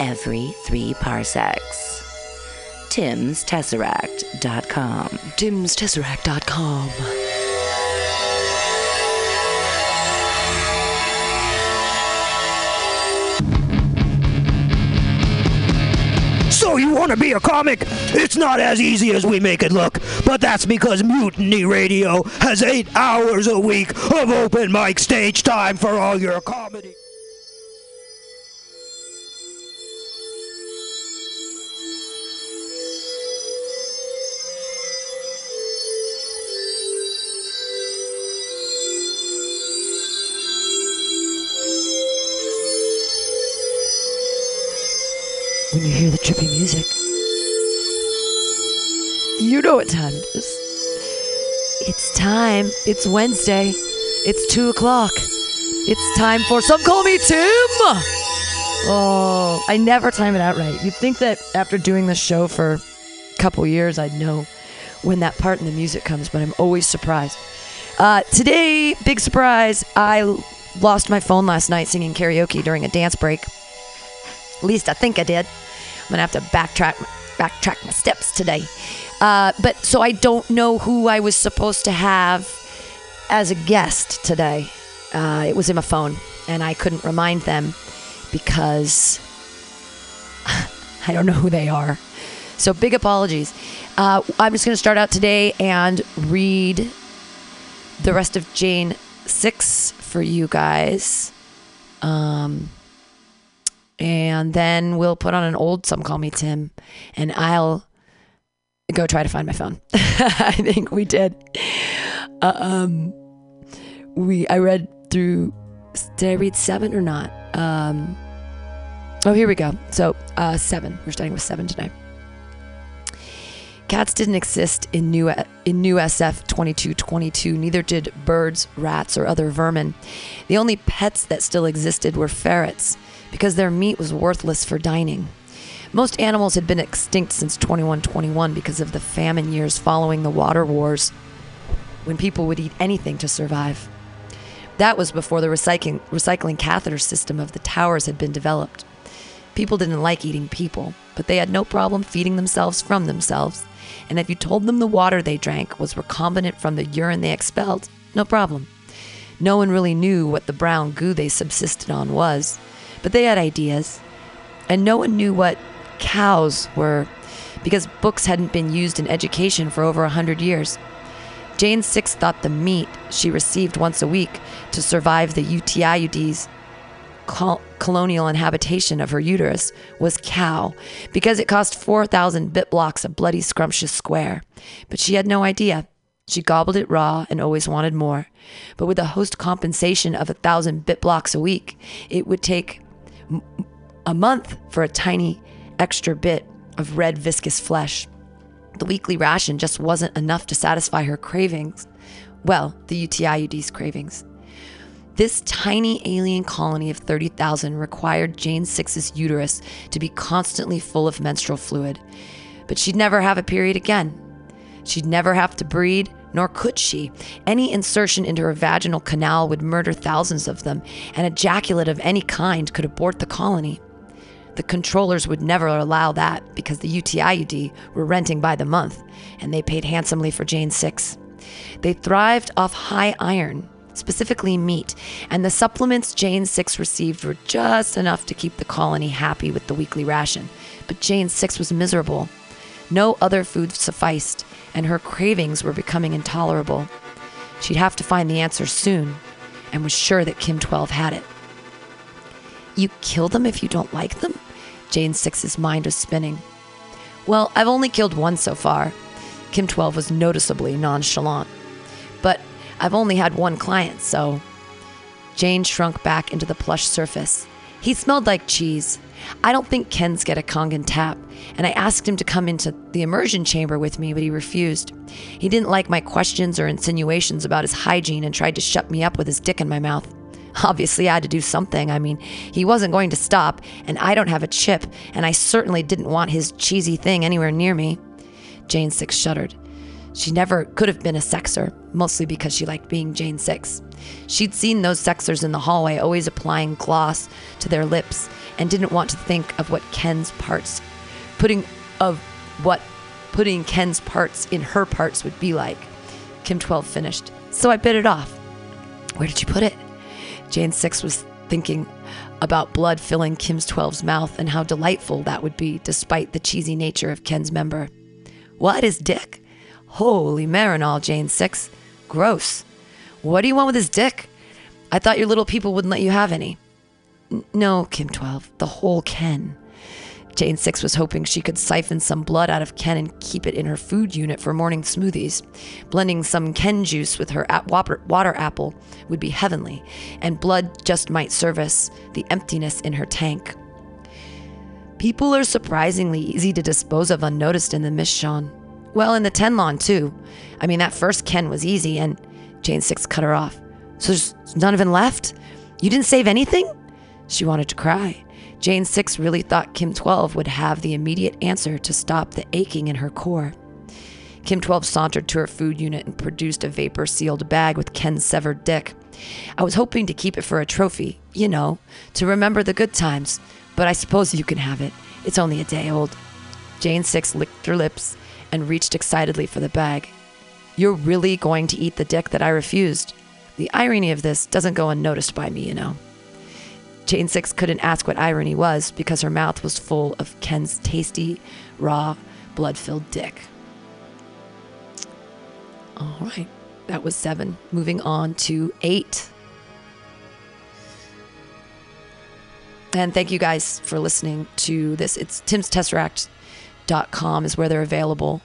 every three parsecs. Tim'sTesseract.com. Tim'sTesseract.com. So you want to be a comic? It's not as easy as we make it look, but that's because Mutiny Radio has eight hours a week of open mic stage time for all your comedy. Trippy music, you know what time it is. It's time. It's Wednesday. It's 2 o'clock. It's time for Some Call Me Tim. Oh, I never time it out right. You'd think that after doing this show for a couple years, I'd know when that part in the music comes, but I'm always surprised. Uh, today, big surprise, I lost my phone last night singing karaoke during a dance break. At least I think I did. I'm gonna have to backtrack backtrack my steps today. Uh, but so I don't know who I was supposed to have as a guest today. Uh, it was in my phone, and I couldn't remind them because I don't know who they are. So big apologies. Uh, I'm just gonna start out today and read the rest of Jane six for you guys. Um, and then we'll put on an old Some Call Me Tim, and I'll go try to find my phone. I think we did. Uh, um, we I read through. Did I read seven or not? Um, oh, here we go. So uh, seven. We're starting with seven tonight. Cats didn't exist in new in new SF 2222. Neither did birds, rats, or other vermin. The only pets that still existed were ferrets because their meat was worthless for dining. Most animals had been extinct since 2121 because of the famine years following the water wars, when people would eat anything to survive. That was before the recycling, recycling catheter system of the towers had been developed. People didn't like eating people, but they had no problem feeding themselves from themselves. And if you told them the water they drank was recombinant from the urine they expelled, no problem. No one really knew what the brown goo they subsisted on was, but they had ideas. And no one knew what cows were because books hadn't been used in education for over a hundred years. Jane Six thought the meat she received once a week to survive the UTIUD's col- colonial inhabitation of her uterus was cow because it cost 4,000 bit blocks a bloody scrumptious square. But she had no idea. She gobbled it raw and always wanted more. But with a host compensation of a thousand bit blocks a week, it would take a month for a tiny extra bit of red viscous flesh. The weekly ration just wasn't enough to satisfy her cravings. Well, the UTIUD's cravings. This tiny alien colony of 30,000 required Jane Six's uterus to be constantly full of menstrual fluid. But she'd never have a period again. She'd never have to breed, nor could she. Any insertion into her vaginal canal would murder thousands of them, and ejaculate of any kind could abort the colony. The controllers would never allow that because the UTIUD were renting by the month, and they paid handsomely for Jane Six. They thrived off high iron, specifically meat, and the supplements Jane Six received were just enough to keep the colony happy with the weekly ration. But Jane Six was miserable. No other food sufficed, and her cravings were becoming intolerable. She'd have to find the answer soon, and was sure that Kim 12 had it. You kill them if you don't like them? Jane Six's mind was spinning. Well, I've only killed one so far. Kim 12 was noticeably nonchalant. But I've only had one client, so. Jane shrunk back into the plush surface. He smelled like cheese. I don't think Ken's get a Kangen tap, and I asked him to come into the immersion chamber with me, but he refused. He didn't like my questions or insinuations about his hygiene and tried to shut me up with his dick in my mouth. Obviously, I had to do something. I mean, he wasn't going to stop, and I don't have a chip, and I certainly didn't want his cheesy thing anywhere near me. Jane Six shuddered. She never could have been a sexer, mostly because she liked being Jane Six. She'd seen those sexers in the hallway always applying gloss to their lips and didn't want to think of what Ken's parts, putting of what putting Ken's parts in her parts would be like. Kim 12 finished. So I bit it off. Where did you put it? Jane 6 was thinking about blood filling Kim's 12's mouth and how delightful that would be despite the cheesy nature of Ken's member. What is dick? Holy Marinol, Jane 6. Gross. What do you want with his dick? I thought your little people wouldn't let you have any. No, Kim 12, the whole Ken. Jane Six was hoping she could siphon some blood out of Ken and keep it in her food unit for morning smoothies. Blending some Ken juice with her water, apple would be heavenly, and blood just might service the emptiness in her tank. People are surprisingly easy to dispose of unnoticed in the Mishon. Well, in the Tenlon, too. I mean, that first Ken was easy, and Jane Six cut her off. So there's none of him left? You didn't save anything? She wanted to cry. Jane Six really thought Kim 12 would have the immediate answer to stop the aching in her core. Kim 12 sauntered to her food unit and produced a vapor sealed bag with Ken's severed dick. I was hoping to keep it for a trophy, you know, to remember the good times, but I suppose you can have it. It's only a day old. Jane Six licked her lips and reached excitedly for the bag. You're really going to eat the dick that I refused. The irony of this doesn't go unnoticed by me, you know. Jane Six couldn't ask what irony was because her mouth was full of Ken's tasty, raw, blood filled dick. All right, that was seven. Moving on to eight. And thank you guys for listening to this. It's Tim's Tesseract.com is where they're available.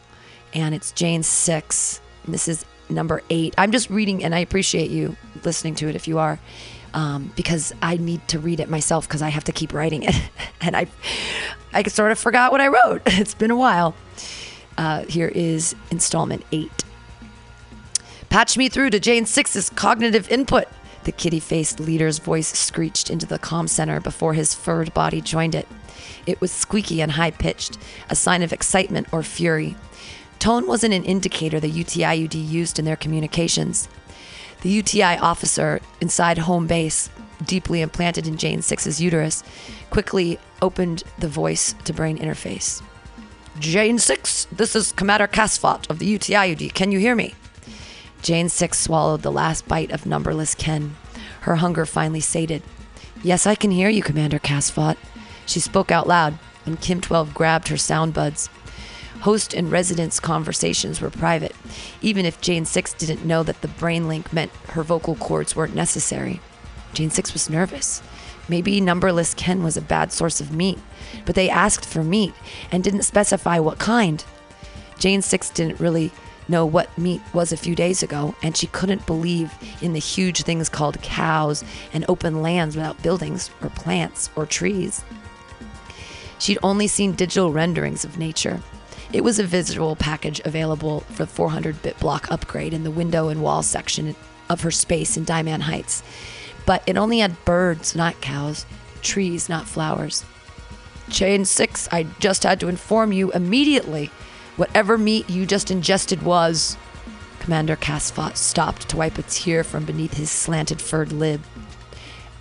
And it's Jane Six. This is number eight. I'm just reading, and I appreciate you listening to it if you are um, because I need to read it myself because I have to keep writing it, and I, I sort of forgot what I wrote. It's been a while. Uh, here is installment eight. Patch me through to Jane Six's cognitive input. The kitty-faced leader's voice screeched into the comm center before his furred body joined it. It was squeaky and high-pitched, a sign of excitement or fury. Tone wasn't an indicator the UTIUD used in their communications. The UTI officer inside home base, deeply implanted in Jane Six's uterus, quickly opened the voice to brain interface. Jane Six, this is Commander Casfot of the UTIUD. Can you hear me? Jane Six swallowed the last bite of numberless Ken. Her hunger finally sated. Yes, I can hear you, Commander Casfot. She spoke out loud, and Kim 12 grabbed her sound buds. Host and residents' conversations were private, even if Jane Six didn't know that the brain link meant her vocal cords weren't necessary. Jane Six was nervous. Maybe numberless Ken was a bad source of meat, but they asked for meat and didn't specify what kind. Jane Six didn't really know what meat was a few days ago, and she couldn't believe in the huge things called cows and open lands without buildings or plants or trees. She'd only seen digital renderings of nature. It was a visual package available for the 400 bit block upgrade in the window and wall section of her space in Diamond Heights. but it only had birds, not cows, trees, not flowers. Jane 6, I just had to inform you immediately. Whatever meat you just ingested was. Commander Casfot stopped to wipe a tear from beneath his slanted furred lid.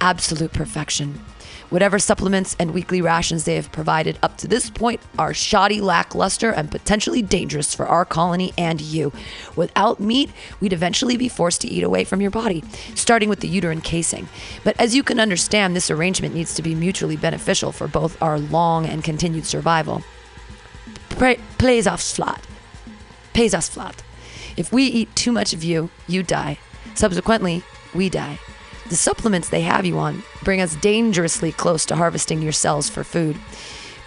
Absolute perfection. Whatever supplements and weekly rations they have provided up to this point are shoddy, lackluster, and potentially dangerous for our colony and you. Without meat, we'd eventually be forced to eat away from your body, starting with the uterine casing. But as you can understand, this arrangement needs to be mutually beneficial for both our long and continued survival. Plays off flat. Pays us flat. If we eat too much of you, you die. Subsequently, we die. The supplements they have you on bring us dangerously close to harvesting your cells for food.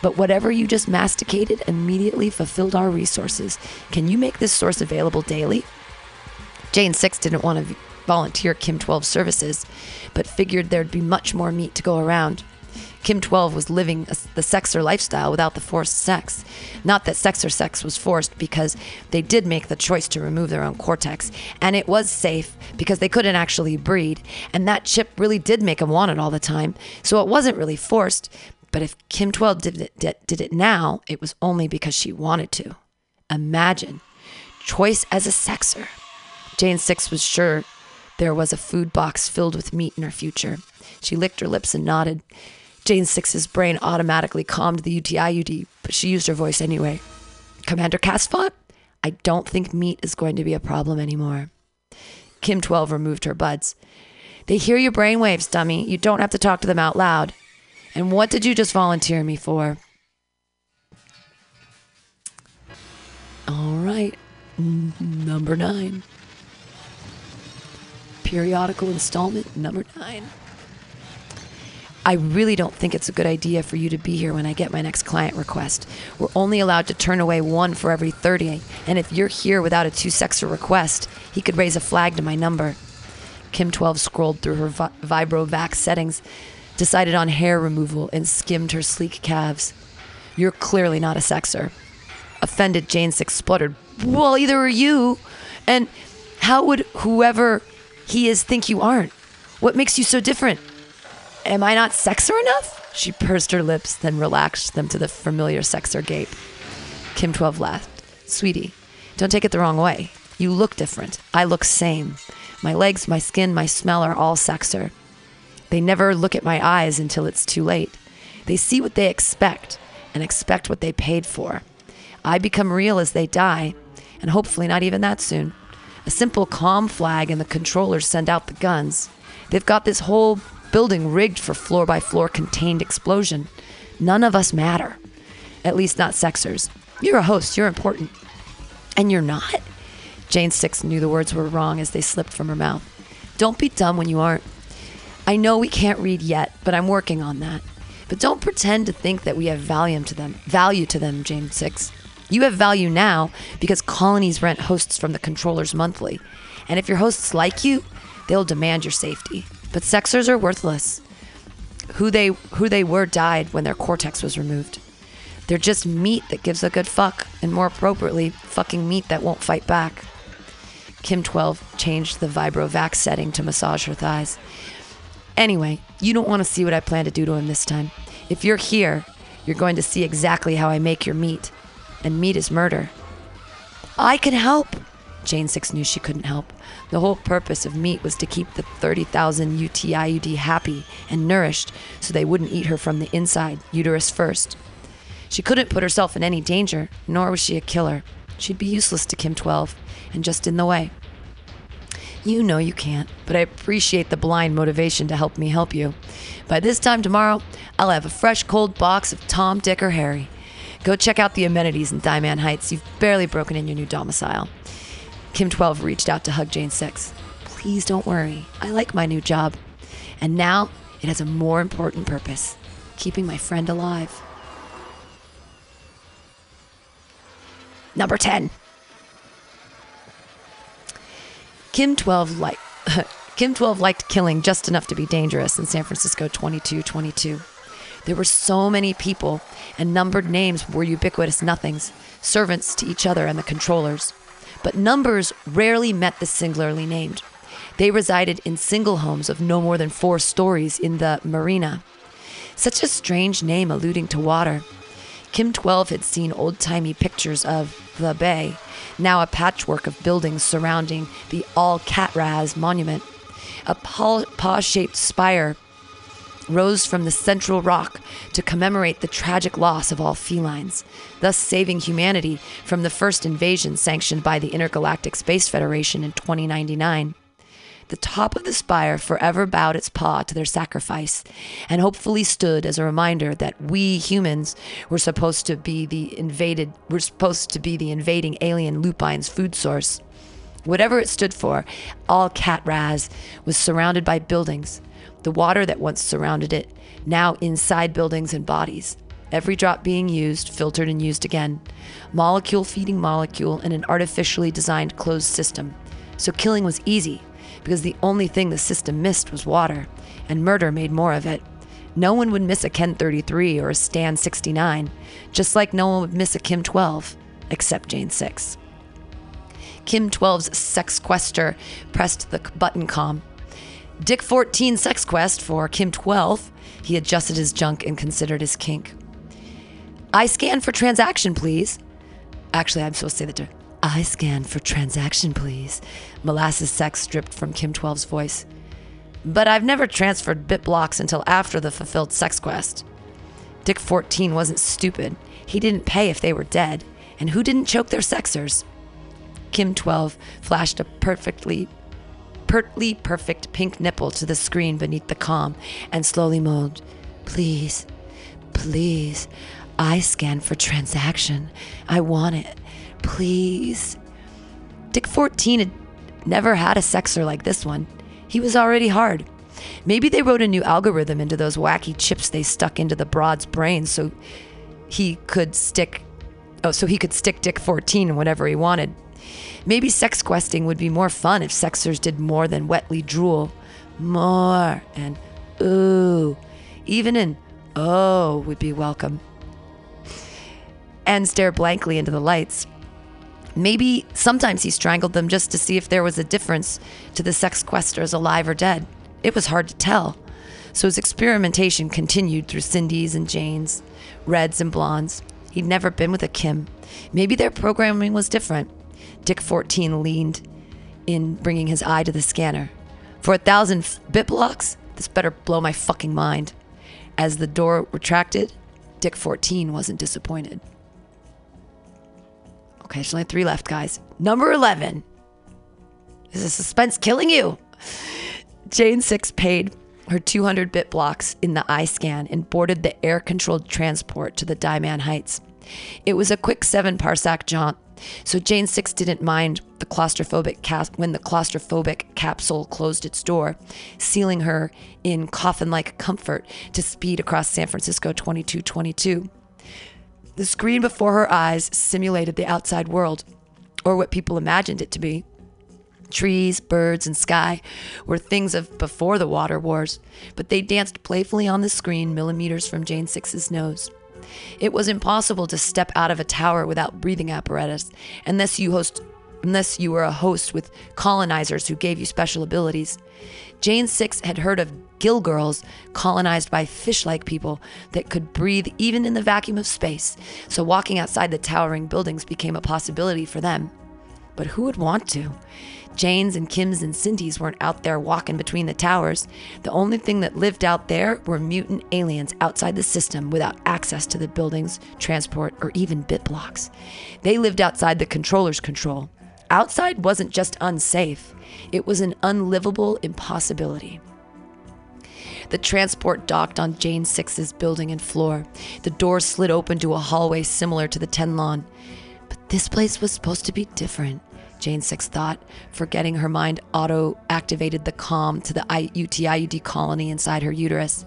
But whatever you just masticated immediately fulfilled our resources. Can you make this source available daily? Jane 6 didn't want to volunteer Kim 12's services, but figured there'd be much more meat to go around. Kim 12 was living the sexer lifestyle without the forced sex. Not that sexer sex was forced because they did make the choice to remove their own cortex, and it was safe because they couldn't actually breed, and that chip really did make them want it all the time, so it wasn't really forced. But if Kim 12 did it, did, did it now, it was only because she wanted to. Imagine choice as a sexer. Jane Six was sure there was a food box filled with meat in her future. She licked her lips and nodded. Jane Six's brain automatically calmed the UTIUD, but she used her voice anyway. Commander Casfot, I don't think meat is going to be a problem anymore. Kim 12 removed her buds. They hear your brainwaves, dummy. You don't have to talk to them out loud. And what did you just volunteer me for? All right. Number nine. Periodical installment number nine. I really don't think it's a good idea for you to be here when I get my next client request. We're only allowed to turn away one for every 30, and if you're here without a two sexer request, he could raise a flag to my number. Kim 12 scrolled through her vi- VibroVax settings, decided on hair removal, and skimmed her sleek calves. You're clearly not a sexer. Offended, Jane Six spluttered, Well, either are you. And how would whoever he is think you aren't? What makes you so different? Am I not sexer enough? She pursed her lips, then relaxed them to the familiar sexer gape. Kim 12 laughed. Sweetie, don't take it the wrong way. You look different. I look same. My legs, my skin, my smell are all sexer. They never look at my eyes until it's too late. They see what they expect and expect what they paid for. I become real as they die, and hopefully not even that soon. A simple calm flag and the controllers send out the guns. They've got this whole building rigged for floor by floor contained explosion. None of us matter. At least not sexers. You're a host, you're important. And you're not? Jane Six knew the words were wrong as they slipped from her mouth. Don't be dumb when you aren't. I know we can't read yet, but I'm working on that. But don't pretend to think that we have value to them. Value to them, Jane Six. You have value now because colonies rent hosts from the controllers monthly. And if your hosts like you, they'll demand your safety. But sexers are worthless. Who they who they were died when their cortex was removed. They're just meat that gives a good fuck, and more appropriately, fucking meat that won't fight back. Kim 12 changed the VibroVax setting to massage her thighs. Anyway, you don't want to see what I plan to do to him this time. If you're here, you're going to see exactly how I make your meat. And meat is murder. I can help. Jane Six knew she couldn't help. The whole purpose of meat was to keep the 30,000 UTIUD happy and nourished so they wouldn't eat her from the inside, uterus first. She couldn't put herself in any danger, nor was she a killer. She'd be useless to Kim 12 and just in the way. You know you can't, but I appreciate the blind motivation to help me help you. By this time tomorrow, I'll have a fresh cold box of Tom, Dick, or Harry. Go check out the amenities in Diamond Heights. You've barely broken in your new domicile. Kim 12 reached out to hug Jane 6. Please don't worry. I like my new job. And now it has a more important purpose keeping my friend alive. Number 10. Kim 12 liked Kim 12 liked killing just enough to be dangerous in San Francisco 2222. There were so many people, and numbered names were ubiquitous nothings, servants to each other and the controllers. But numbers rarely met the singularly named. They resided in single homes of no more than four stories in the marina. Such a strange name alluding to water. Kim 12 had seen old timey pictures of the bay, now a patchwork of buildings surrounding the Alcatraz monument. A paw shaped spire rose from the central rock to commemorate the tragic loss of all felines, thus saving humanity from the first invasion sanctioned by the Intergalactic Space Federation in 2099. The top of the spire forever bowed its paw to their sacrifice and hopefully stood as a reminder that we humans were supposed to be the invaded were supposed to be the invading alien lupine's food source. Whatever it stood for, Alcatraz was surrounded by buildings, the water that once surrounded it, now inside buildings and bodies. Every drop being used, filtered, and used again. Molecule feeding molecule in an artificially designed closed system. So killing was easy, because the only thing the system missed was water, and murder made more of it. No one would miss a Ken 33 or a Stan 69, just like no one would miss a Kim 12, except Jane 6. Kim 12's sex quester pressed the button com. Dick 14 sex quest for Kim 12. He adjusted his junk and considered his kink. I scan for transaction, please. Actually, I'm supposed to say that to I scan for transaction, please. Molasses sex dripped from Kim 12's voice. But I've never transferred bit blocks until after the fulfilled sex quest. Dick 14 wasn't stupid. He didn't pay if they were dead. And who didn't choke their sexers? Kim 12 flashed a perfectly pertly perfect pink nipple to the screen beneath the calm and slowly moaned, Please, please, I scan for transaction. I want it. Please. Dick 14 had never had a sexer like this one. He was already hard. Maybe they wrote a new algorithm into those wacky chips they stuck into the broad's brain so he could stick oh so he could stick Dick 14 whatever he wanted. Maybe sex questing would be more fun if sexers did more than wetly drool. More and ooh. Even an oh would be welcome. And stare blankly into the lights. Maybe sometimes he strangled them just to see if there was a difference to the sex questers alive or dead. It was hard to tell. So his experimentation continued through Cindy's and Jane's, reds and blondes. He'd never been with a Kim. Maybe their programming was different. Dick 14 leaned in, bringing his eye to the scanner. For a thousand bit blocks? This better blow my fucking mind. As the door retracted, Dick 14 wasn't disappointed. Okay, there's only three left, guys. Number 11. Is the suspense killing you? Jane Six paid her 200 bit blocks in the eye scan and boarded the air controlled transport to the Diamond Heights. It was a quick seven parsec jaunt, so Jane Six didn't mind the claustrophobic cap- when the claustrophobic capsule closed its door, sealing her in coffin like comfort to speed across San Francisco 2222. The screen before her eyes simulated the outside world, or what people imagined it to be. Trees, birds, and sky were things of before the water wars, but they danced playfully on the screen millimeters from Jane Six's nose. It was impossible to step out of a tower without breathing apparatus, unless you host unless you were a host with colonizers who gave you special abilities. Jane Six had heard of gill girls colonized by fish like people that could breathe even in the vacuum of space, so walking outside the towering buildings became a possibility for them. But who would want to? Jane's and Kim's and Cindy's weren't out there walking between the towers. The only thing that lived out there were mutant aliens outside the system without access to the buildings, transport, or even bit blocks. They lived outside the controller's control. Outside wasn't just unsafe, it was an unlivable impossibility. The transport docked on Jane Six's building and floor. The door slid open to a hallway similar to the Tenlon. But this place was supposed to be different. Jane Six thought, forgetting her mind auto activated the com to the UTIUD colony inside her uterus.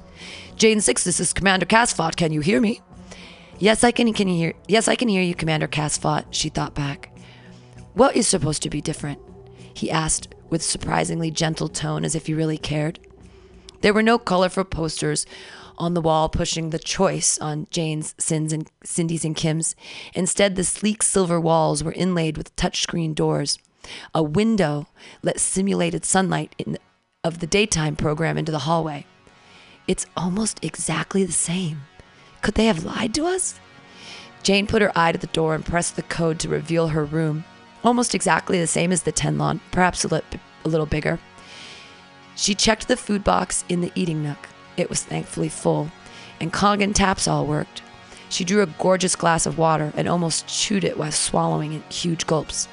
Jane Six, this is Commander Casfot. Can you hear me? Yes, I can. Can you hear? Yes, I can hear you, Commander Casfot. She thought back. What is supposed to be different? He asked with surprisingly gentle tone, as if he really cared. There were no colorful posters on the wall pushing the choice on Jane's, Sins, and Cindy's and Kim's. Instead, the sleek silver walls were inlaid with touchscreen doors. A window let simulated sunlight in, of the daytime program into the hallway. It's almost exactly the same. Could they have lied to us? Jane put her eye to the door and pressed the code to reveal her room. Almost exactly the same as the Tenlon, perhaps a, li- a little bigger. She checked the food box in the eating nook. It was thankfully full, and Kangen taps all worked. She drew a gorgeous glass of water and almost chewed it while swallowing in huge gulps.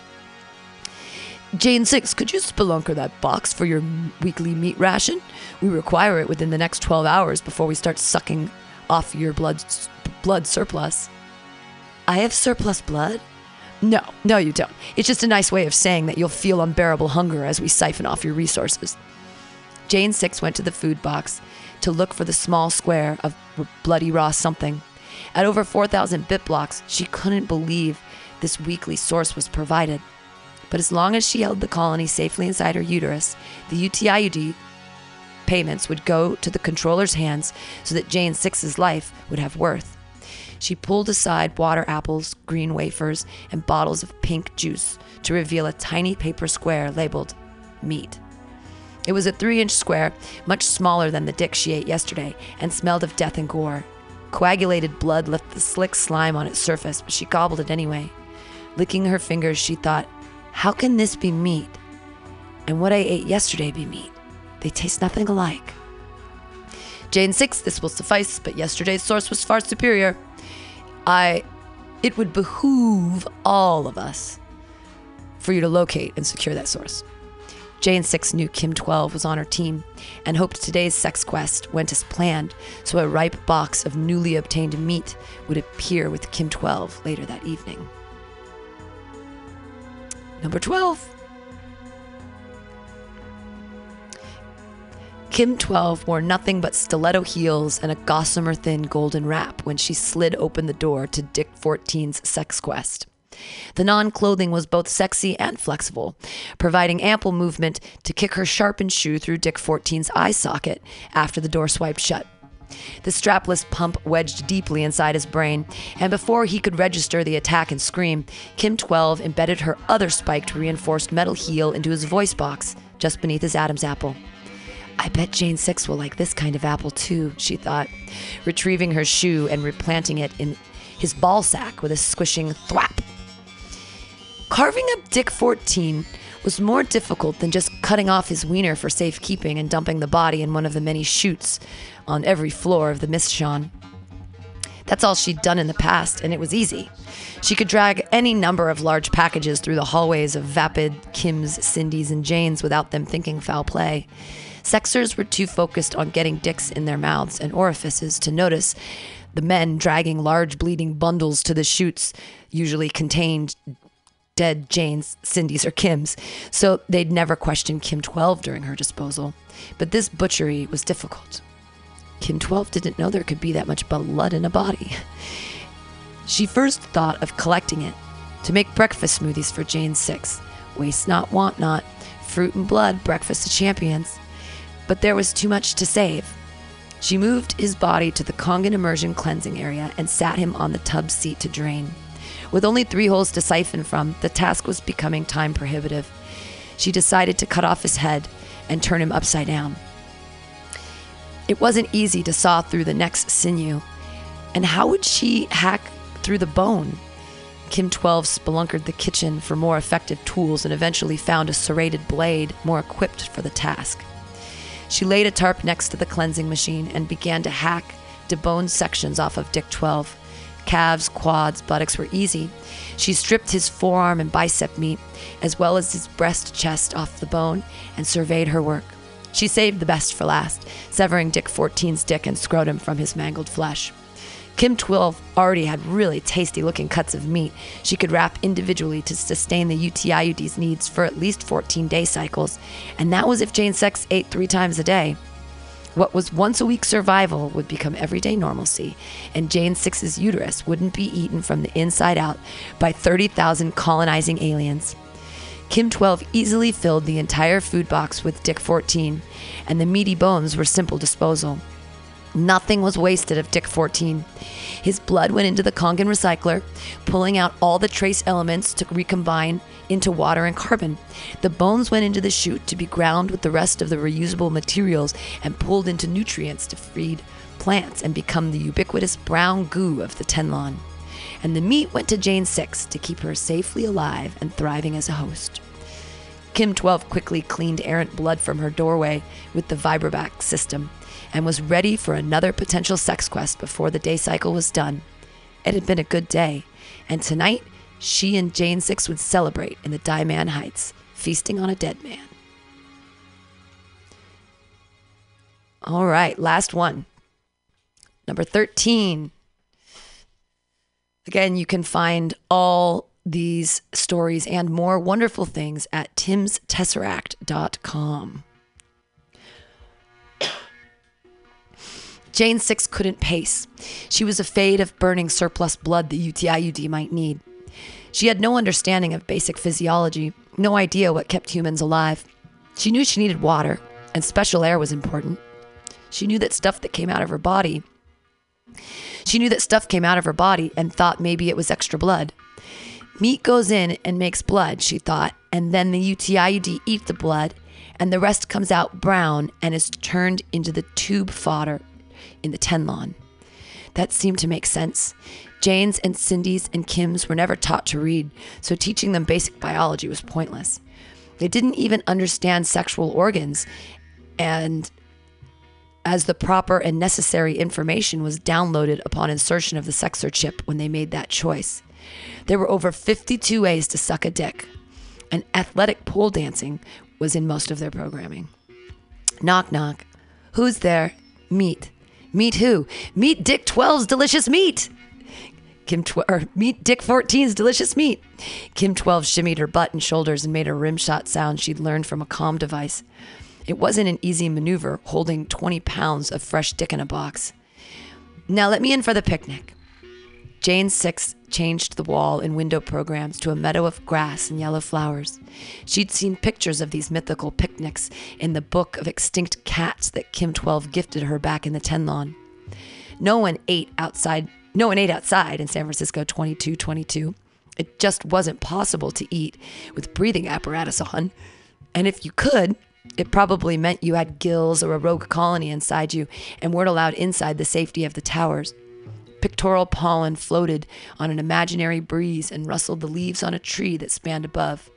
Jane Six, could you spelunker that box for your weekly meat ration? We require it within the next 12 hours before we start sucking off your blood, blood surplus. I have surplus blood? No, no, you don't. It's just a nice way of saying that you'll feel unbearable hunger as we siphon off your resources. Jane Six went to the food box to look for the small square of bloody raw something. At over 4,000 bit blocks, she couldn't believe this weekly source was provided. But as long as she held the colony safely inside her uterus, the UTIUD payments would go to the controller's hands so that Jane Six's life would have worth. She pulled aside water apples, green wafers, and bottles of pink juice to reveal a tiny paper square labeled meat. It was a three inch square, much smaller than the dick she ate yesterday, and smelled of death and gore. Coagulated blood left the slick slime on its surface, but she gobbled it anyway. Licking her fingers, she thought, How can this be meat? And what I ate yesterday be meat? They taste nothing alike. Jane 6, this will suffice, but yesterday's source was far superior. I. It would behoove all of us for you to locate and secure that source. Jane 6 knew Kim 12 was on her team and hoped today's sex quest went as planned, so a ripe box of newly obtained meat would appear with Kim 12 later that evening. Number 12. Kim 12 wore nothing but stiletto heels and a gossamer thin golden wrap when she slid open the door to Dick 14's sex quest. The non clothing was both sexy and flexible, providing ample movement to kick her sharpened shoe through Dick 14's eye socket after the door swiped shut. The strapless pump wedged deeply inside his brain, and before he could register the attack and scream, Kim 12 embedded her other spiked reinforced metal heel into his voice box just beneath his Adam's apple. I bet Jane Six will like this kind of apple too, she thought, retrieving her shoe and replanting it in his ball sack with a squishing thwap. Carving up Dick 14 was more difficult than just cutting off his wiener for safekeeping and dumping the body in one of the many chutes on every floor of the Mishon. That's all she'd done in the past, and it was easy. She could drag any number of large packages through the hallways of vapid Kims, Cindy's, and Jane's without them thinking foul play. Sexers were too focused on getting dicks in their mouths and orifices to notice the men dragging large bleeding bundles to the chutes, usually contained dead Jane's, Cindy's, or Kim's, so they'd never question Kim 12 during her disposal. But this butchery was difficult. Kim 12 didn't know there could be that much blood in a body. She first thought of collecting it to make breakfast smoothies for Jane 6. Waste not, want not. Fruit and blood, breakfast of champions. But there was too much to save. She moved his body to the Kangen immersion cleansing area and sat him on the tub seat to drain. With only three holes to siphon from, the task was becoming time prohibitive. She decided to cut off his head and turn him upside down. It wasn't easy to saw through the next sinew. And how would she hack through the bone? Kim 12 spelunkered the kitchen for more effective tools and eventually found a serrated blade more equipped for the task. She laid a tarp next to the cleansing machine and began to hack deboned sections off of Dick 12. Calves, quads, buttocks were easy. She stripped his forearm and bicep meat, as well as his breast chest off the bone, and surveyed her work. She saved the best for last, severing Dick 14's dick and scrotum from his mangled flesh. Kim 12 already had really tasty looking cuts of meat she could wrap individually to sustain the UTIUD's needs for at least 14 day cycles, and that was if Jane Sex ate three times a day. What was once a week survival would become everyday normalcy, and Jane Six's uterus wouldn't be eaten from the inside out by 30,000 colonizing aliens. Kim 12 easily filled the entire food box with Dick 14, and the meaty bones were simple disposal. Nothing was wasted of Dick 14. His blood went into the Kangen recycler, pulling out all the trace elements to recombine into water and carbon. The bones went into the chute to be ground with the rest of the reusable materials and pulled into nutrients to feed plants and become the ubiquitous brown goo of the Tenlon. And the meat went to Jane 6 to keep her safely alive and thriving as a host. Kim 12 quickly cleaned errant blood from her doorway with the VibroVax system and was ready for another potential sex quest before the day cycle was done. It had been a good day, and tonight she and Jane Six would celebrate in the Diamond Heights, feasting on a dead man. All right, last one. Number 13. Again, you can find all these stories and more wonderful things at timstesseract.com. Jane Six couldn't pace. She was afraid of burning surplus blood the UTIUD might need. She had no understanding of basic physiology, no idea what kept humans alive. She knew she needed water, and special air was important. She knew that stuff that came out of her body. She knew that stuff came out of her body and thought maybe it was extra blood. Meat goes in and makes blood, she thought, and then the UTIUD eat the blood, and the rest comes out brown and is turned into the tube fodder in the Tenlon. That seemed to make sense. Jane's and Cindy's and Kim's were never taught to read, so teaching them basic biology was pointless. They didn't even understand sexual organs, and as the proper and necessary information was downloaded upon insertion of the sexer chip when they made that choice. There were over 52 ways to suck a dick, and athletic pole dancing was in most of their programming. Knock, knock. Who's there? Meat. Meet who? Meet Dick 12's delicious meat. Kim tw- or meet Dick 14's delicious meat. Kim 12 shimmied her butt and shoulders and made a rim shot sound she'd learned from a comm device. It wasn't an easy maneuver holding 20 pounds of fresh dick in a box. Now let me in for the picnic. Jane Six changed the wall and window programs to a meadow of grass and yellow flowers. She'd seen pictures of these mythical picnics in the book of extinct cats that Kim 12 gifted her back in the Tenlon. No one ate outside. No one ate outside in San Francisco 2222. It just wasn't possible to eat with breathing apparatus on. And if you could, it probably meant you had gills or a rogue colony inside you and weren't allowed inside the safety of the towers. Pictorial pollen floated on an imaginary breeze and rustled the leaves on a tree that spanned above.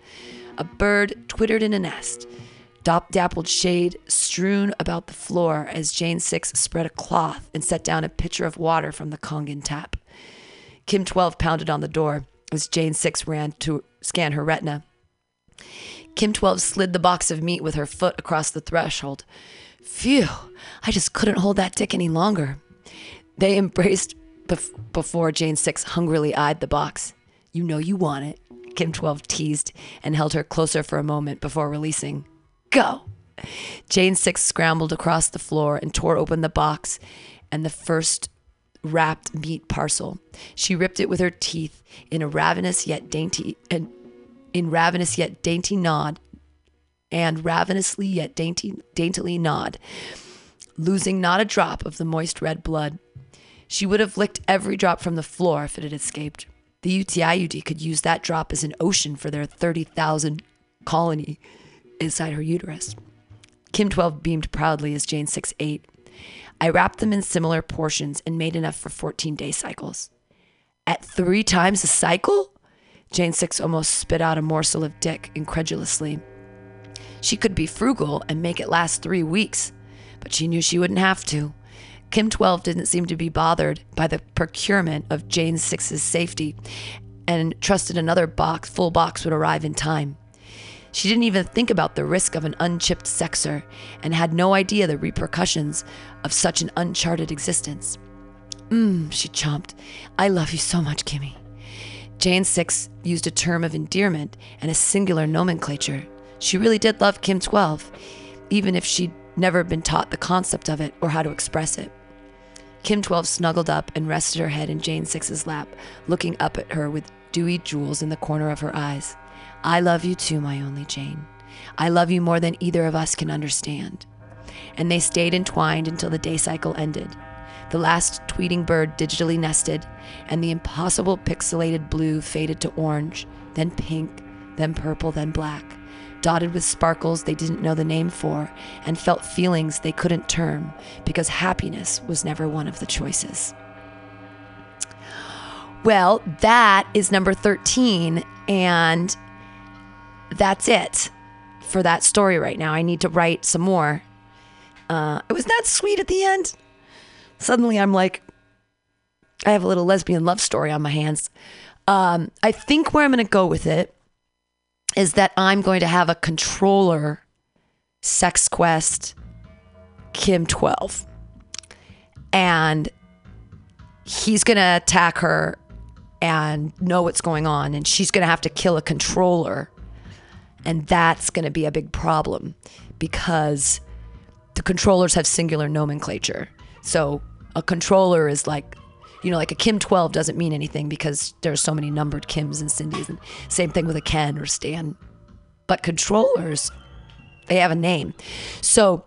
A bird twittered in a nest. Dop dappled shade strewn about the floor as Jane Six spread a cloth and set down a pitcher of water from the Kangen tap. Kim 12 pounded on the door as Jane Six ran to scan her retina. Kim 12 slid the box of meat with her foot across the threshold. Phew, I just couldn't hold that dick any longer. They embraced bef- before Jane Six hungrily eyed the box. You know you want it, Kim 12 teased and held her closer for a moment before releasing. Go! Jane Six scrambled across the floor and tore open the box and the first wrapped meat parcel. She ripped it with her teeth in a ravenous yet dainty and in ravenous yet dainty nod and ravenously yet dainty, daintily nod, losing not a drop of the moist red blood. She would have licked every drop from the floor if it had escaped. The UTIUD could use that drop as an ocean for their 30,000 colony inside her uterus. Kim 12 beamed proudly as Jane 6 ate. I wrapped them in similar portions and made enough for 14 day cycles. At three times a cycle? Jane Six almost spit out a morsel of dick incredulously. She could be frugal and make it last three weeks, but she knew she wouldn't have to. Kim 12 didn't seem to be bothered by the procurement of Jane Six's safety and trusted another box, full box would arrive in time. She didn't even think about the risk of an unchipped sexer and had no idea the repercussions of such an uncharted existence. Mmm, she chomped. I love you so much, Kimmy. Jane Six used a term of endearment and a singular nomenclature. She really did love Kim 12, even if she'd never been taught the concept of it or how to express it. Kim 12 snuggled up and rested her head in Jane Six's lap, looking up at her with dewy jewels in the corner of her eyes. I love you too, my only Jane. I love you more than either of us can understand. And they stayed entwined until the day cycle ended. The last tweeting bird digitally nested, and the impossible pixelated blue faded to orange, then pink, then purple, then black, dotted with sparkles they didn't know the name for, and felt feelings they couldn't term because happiness was never one of the choices. Well, that is number 13, and that's it for that story right now. I need to write some more. Uh, it was that sweet at the end. Suddenly, I'm like, I have a little lesbian love story on my hands. Um, I think where I'm going to go with it is that I'm going to have a controller sex quest Kim 12. And he's going to attack her and know what's going on. And she's going to have to kill a controller. And that's going to be a big problem because the controllers have singular nomenclature. So a controller is like, you know, like a Kim 12 doesn't mean anything because there's so many numbered Kims and Cindy's. And same thing with a Ken or Stan. But controllers, they have a name. So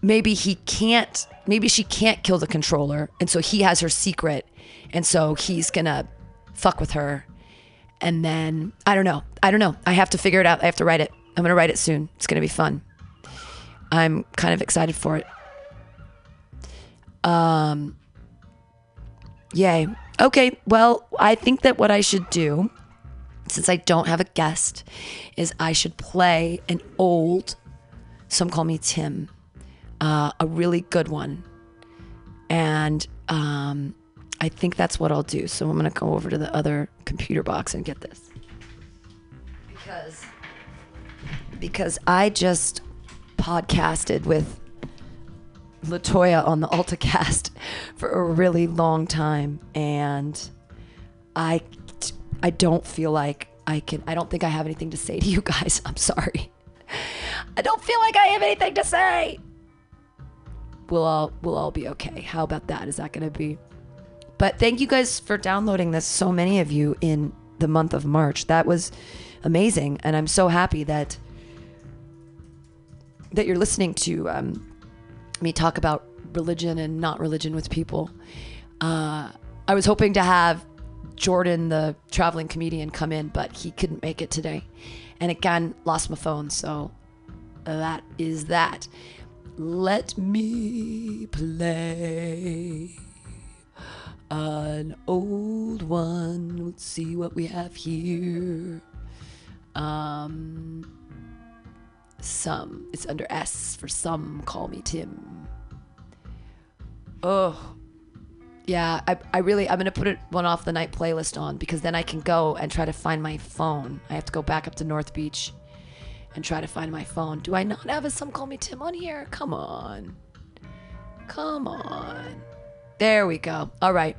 maybe he can't, maybe she can't kill the controller. And so he has her secret. And so he's going to fuck with her. And then, I don't know. I don't know. I have to figure it out. I have to write it. I'm going to write it soon. It's going to be fun. I'm kind of excited for it. Um, yay. Okay. Well, I think that what I should do, since I don't have a guest, is I should play an old, some call me Tim, uh, a really good one. And um, I think that's what I'll do. So I'm going to go over to the other computer box and get this. Because because I just podcasted with Latoya on the AltaCast for a really long time, and I I don't feel like I can. I don't think I have anything to say to you guys. I'm sorry. I don't feel like I have anything to say. We'll all we'll all be okay. How about that? Is that going to be? But thank you guys for downloading this. So many of you in the month of March. That was amazing, and I'm so happy that that you're listening to um, me talk about religion and not religion with people. Uh, I was hoping to have Jordan, the traveling comedian, come in, but he couldn't make it today. And again, lost my phone, so that is that. Let me play an old one. Let's see what we have here. Um, some. It's under S for some. Call me Tim. Oh, yeah. I, I really I'm gonna put it one off the night playlist on because then I can go and try to find my phone. I have to go back up to North Beach and try to find my phone. Do I not have a some call me Tim on here? Come on. Come on. There we go. All right.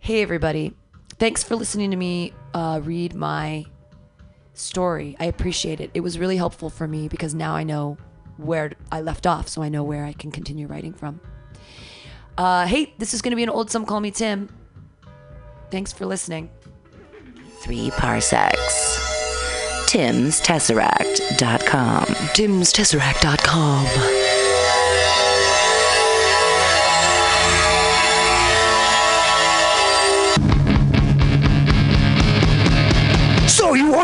Hey everybody. Thanks for listening to me uh, read my story. I appreciate it. It was really helpful for me because now I know where I left off, so I know where I can continue writing from. Uh, hey, this is going to be an old Some Call Me Tim. Thanks for listening. Three parsecs. Tim's Tesseract.com. TimsTesseract.com.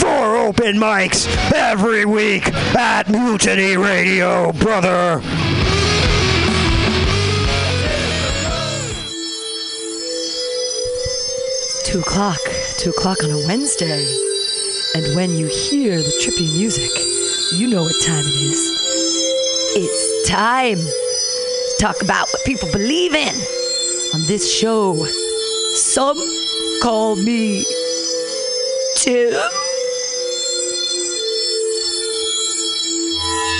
Four open mics every week at Mutiny Radio, brother. Two o'clock. 2 o'clock on a Wednesday. And when you hear the trippy music, you know what time it is. It's time to talk about what people believe in on this show. Some call me Tim.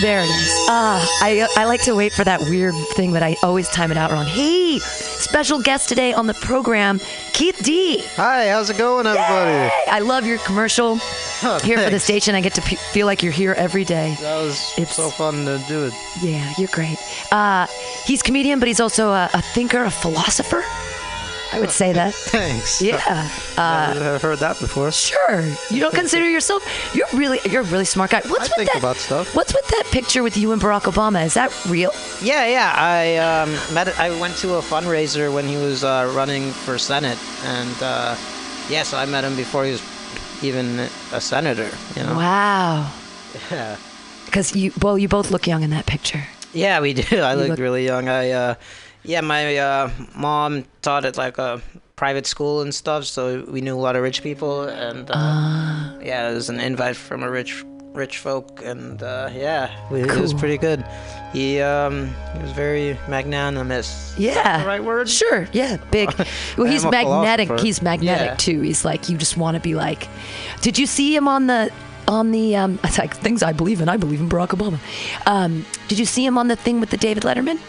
There it is. Ah, I I like to wait for that weird thing, but I always time it out wrong. Hey, special guest today on the program, Keith D. Hi, how's it going, everybody? Yay! I love your commercial Oh, here for the station. I get to p- feel like you're here every day. That was It's- so fun to do it. Yeah, you're great. Uh, he's comedian, but he's also a, a thinker, a philosopher. I would say that. Thanks. Yeah. Uh, I've heard that before. Sure. You don't consider yourself? You're really, you're a really smart guy. What's I with think that? about stuff. What's with that picture with you and Barack Obama? Is that real? Yeah, yeah. I um, met. I went to a fundraiser when he was uh, running for senate, and uh, yeah, so I met him before he was even a senator. You know. Wow. Yeah. Because you, well, you both look young in that picture. Yeah, we do. I looked look- really young. I, uh, yeah, my uh, mom taught at like a private school and stuff, so we knew a lot of rich people, and uh, Ah. yeah, it was an invite from a rich, rich folk, and uh, yeah, we, it was pretty good. He, um, he was very magnanimous. Is Yeah. that the right word? Sure. Yeah. Big. Well, he's magnetic. He's magnetic Yeah. too. He's like you just want to be like. Did you see him on the on the um? It's like things I believe in. I believe in Barack Obama. Um, did you see him on the thing with the David Letterman?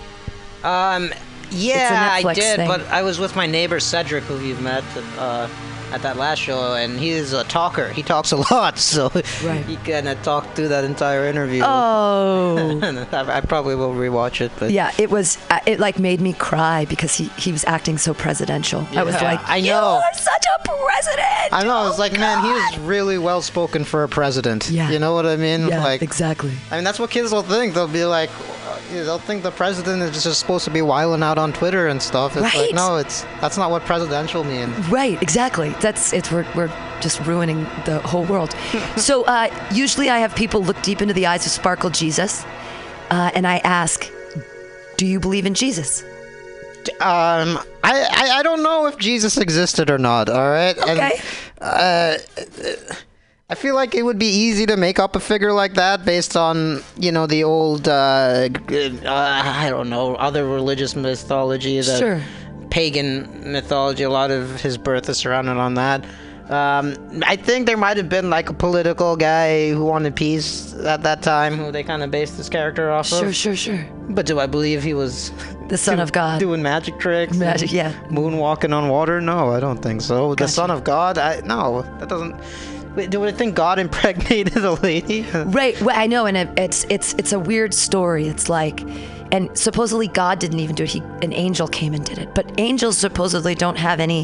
Um, yeah, I did, thing. but I was with my neighbor Cedric, who you've met uh, at that last show, and he's a talker. He talks a lot, so Right. he kind of talked through that entire interview. Oh. I, I probably will rewatch it, but Yeah, it was. uh, It like made me cry because he he was acting so presidential. I was like, I know, you are such a president. I know. I was Oh, like, man, he God." was really well spoken for a president. Yeah. You know what I mean? Yeah, like, exactly. I mean, that's what kids will think. They'll be like, uh, they'll think the president is just supposed to be wiling out on Twitter and stuff. It's Right. like, no, it's that's not what presidential means. Right, exactly. That's it's we're, we're just ruining the whole world. so uh, usually I have people look deep into the eyes of Sparkle Jesus, uh, and I ask, "Do you believe in Jesus?" Um, I, I I don't know if Jesus existed or not. All right. Okay. And, uh, I feel like it would be easy to make up a figure like that based on you know the old uh, uh I don't know other religious mythology. The Sure. Pagan mythology. A lot of his birth is surrounded on that. Um, I think there might have been like a political guy who wanted peace at that time, who they kind of based this character off Sure, of. sure, sure. But do I believe he was The Son do- of God. doing magic tricks? Magic, yeah. Moonwalking on water? No, I don't think so. The Son of God? I no, that doesn't. Wait, do I think God impregnated a lady? Right. Well, I know, and it's it's it's a weird story. It's like, and supposedly God didn't even do it. He an angel came and did it. But angels supposedly don't have any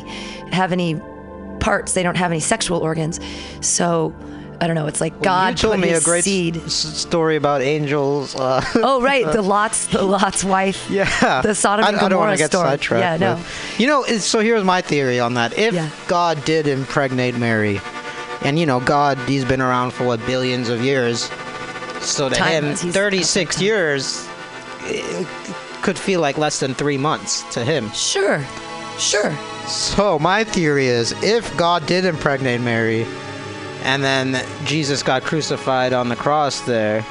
have any parts. They don't have any sexual organs. So I don't know. It's like God you told put me his a great seed. s- story about angels. Uh, Oh right, the Lot's the Lot's wife. Yeah, The Sodom I, and I don't Gomorrah want to get story. sidetracked. Yeah, no. but- You know, so here's my theory on that. If Yeah. God did impregnate Mary, and you know, God, he's been around for what billions of years, so to him, 36 years eh, could feel like less than three months to him. Sure, sure. So my theory is, if God did impregnate Mary, and then Jesus got crucified on the cross there.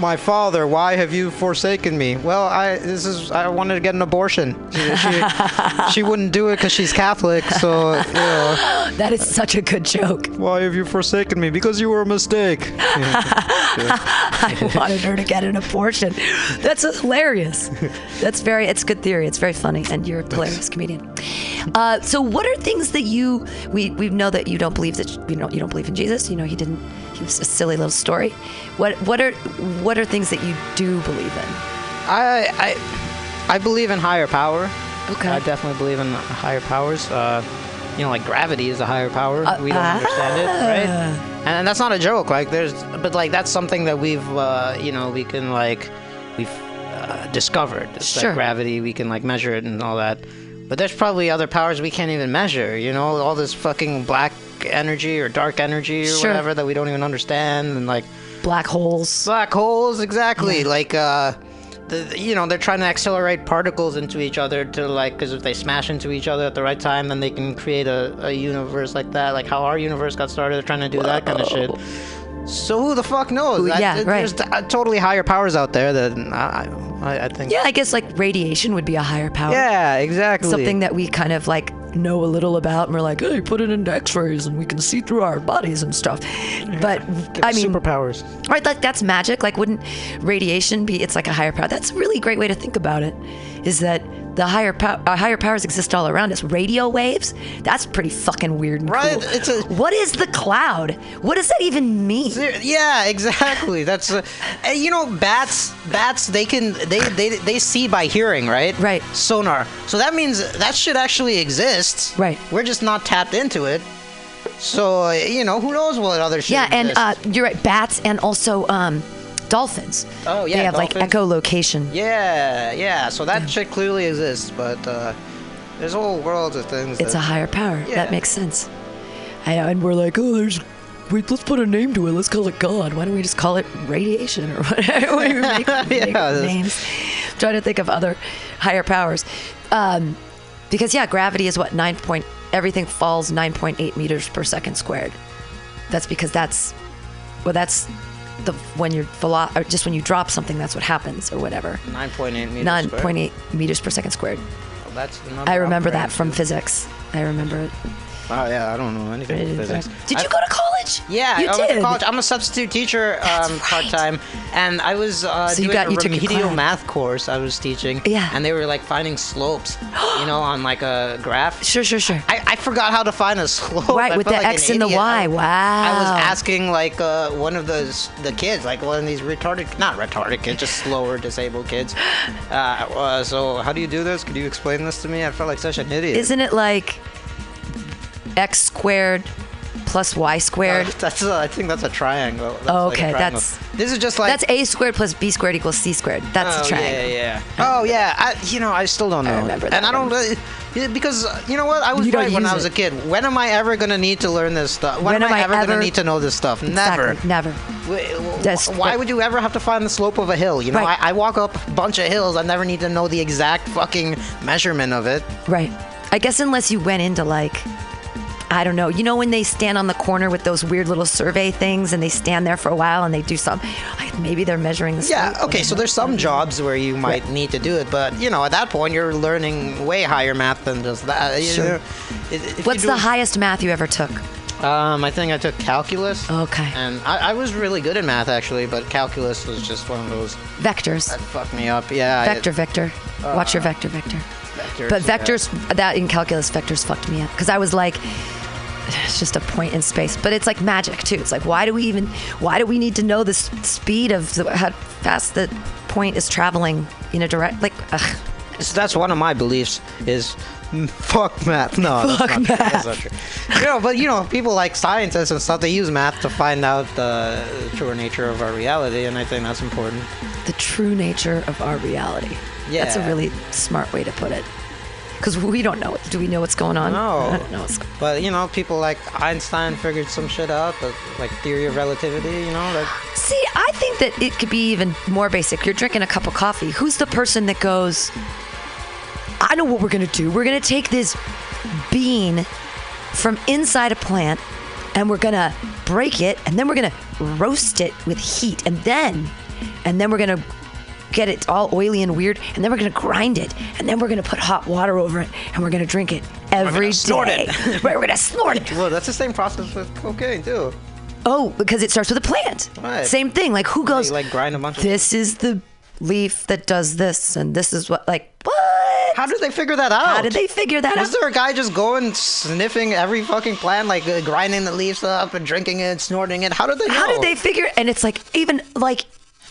My father, why have you forsaken me? Well, I this is I wanted to get an abortion. She, she, she wouldn't do it because she's Catholic. So you know, That is such a good joke. why have you forsaken me? Because you were a mistake. I wanted her to get an abortion. That's hilarious. That's very. It's good theory. It's very funny, and you're a hilarious comedian. Uh, so, what are things that you we we know that you don't believe that you know you don't believe in Jesus? You know, he didn't. Was a silly little story. What what are what are things that you do believe in? I I I believe in higher power. Okay. I definitely believe in higher powers. Uh, you know, like gravity is a higher power. Uh, we don't understand it, right? And that's not a joke. Like, there's, but like that's something that we've, uh, you know, we can like, we've uh, discovered. It's Sure. Like gravity, we can like measure it and all that. But there's probably other powers we can't even measure. You know, all this fucking black energy or dark energy or Sure. whatever that we don't even understand, and like Black holes. black holes exactly Yeah. like uh the, you know, they're trying to accelerate particles into each other to like, because if they smash into each other at the right time, then they can create a, a universe like that. Like how our universe got started, they're trying to do that kind of shit. So who the fuck knows? Who- I- yeah, th- right. There's t- uh, totally higher powers out there that I, I, I think. Yeah, I guess like radiation would be a higher power. Yeah, exactly. Something that we kind of like know a little about, and we're like, hey, put it into X-rays, and we can see through our bodies and stuff. But I mean, superpowers. right? Like that's magic. Like, wouldn't radiation be? It's like a higher power. That's a really great way to think about it. Is that the higher power? Uh, higher powers exist all around us. Radio waves. That's pretty fucking weird. And Right, cool. it's a- what is the cloud? What does that even mean? Yeah, exactly. That's uh, and you know bats. Bats they can they, they they see by hearing, right? Right. Sonar. So that means that should actually exist. Right. We're just not tapped into it. So you know who knows what other shit. Yeah, and uh, you're right. Bats and also um, dolphins. Oh, yeah, They have like echolocation. yeah, yeah. So that shit clearly exists, but uh, there's whole worlds of things. It's that, a higher power. Yeah. That makes sense. I know, and we're like, oh, there's. Wait, let's put a name to it. Let's call it God. Why don't we just call it radiation or whatever? We make, make Yeah, names. I'm trying to think of other higher powers. Um, because yeah, gravity is what nine point. Everything falls 9.8 meters per second squared. That's because that's, well, that's the when you're velo- or just when you drop something, that's what happens or whatever. 9.8 meters. Nine squared. point meters per second squared. Well, that's the number I remember that from physics. I remember it. Oh yeah, I don't know anything about physics. Did I- you go to college? Yeah, you I did. went to college. I'm a substitute teacher um, right. part time, and I was uh, So you doing got- a you took a remedial math course. I was teaching. Yeah. And they were like finding slopes, you know, on like a graph. Sure, sure, sure. I, I forgot how to find a slope. Right, I with the like X an and the idiot. Y. I- Wow. I was asking like uh, one of those the kids, like one of these retarded, not retarded kids, just slower disabled kids. Uh, uh, so how do you do this? Could you explain this to me? I felt like such an idiot. Isn't it like x squared plus y squared? Uh, that's a, I think that's a triangle. That's Oh, like a okay, triangle. that's- this is just like That's a squared plus b squared equals c squared. That's oh, a triangle. Yeah, yeah. Oh, yeah. I, you know, I still don't know. remember that and I don't really because you know what? I was right when I was it. a kid. When am I ever gonna need to learn this stuff? When, When am I ever, ever- gonna need to know this stuff? Never. Exactly, Never. Wh- wh- That's- Why would you ever have to find the slope of a hill? You know, Right. I, I walk up a bunch of hills. I never need to know the exact fucking measurement of it. Right. I guess unless you went into like I don't know. You know when they stand on the corner with those weird little survey things and they stand there for a while and they do some maybe they're measuring the Yeah, okay, so there's some jobs where you might need to do it, but you know, at that point you're learning way higher math than just that. Sure. If- What's the highest math you ever took? Um, I think I took calculus. Okay. And I, I was really good at math actually, but calculus was just one of those Vectors. that fucked me up. Yeah. I- Vector, vector. Watch your vector, vector. vectors, But yeah. vectors, that in calculus, vectors fucked me up because I was like, it's just a point in space. But it's like magic too. It's like, why do we even, why do we need to know the speed of the, how fast the point is traveling in a direct, like, ugh. So that's one of my beliefs is mm, fuck math. No, that's, not True. that's not true. You know, but you know, people like scientists and stuff, they use math to find out the true nature of our reality, and I think that's important. the true nature of our reality. Yeah. That's a really smart way to put it. Because we don't know. Do we know what's going on? No. I don't know But you know, people like Einstein figured some shit out, the, like theory of relativity. You know, like See, I think that it could be even more basic. You're drinking a cup of coffee. Who's the person that goes, I know what we're going to do. We're going to take this bean from inside a plant and we're going to break it and then we're going to roast it with heat and then and then we're going to get it all oily and weird and then we're going to grind it and then we're going to put hot water over it and we're going to drink it every day. snort it. right, we're going to snort it. well, that's the same process with cocaine too. Oh, because it starts with a plant. Right. Same thing. Like who goes? like, grind a bunch of- This is the leaf that does this, and this is what. Like what? How did they figure that out? How did they figure that Was out? Was there a guy just going sniffing every fucking plant, like uh, grinding the leaves up and drinking it, snorting it? How did they know? How did they figure? And it's like even like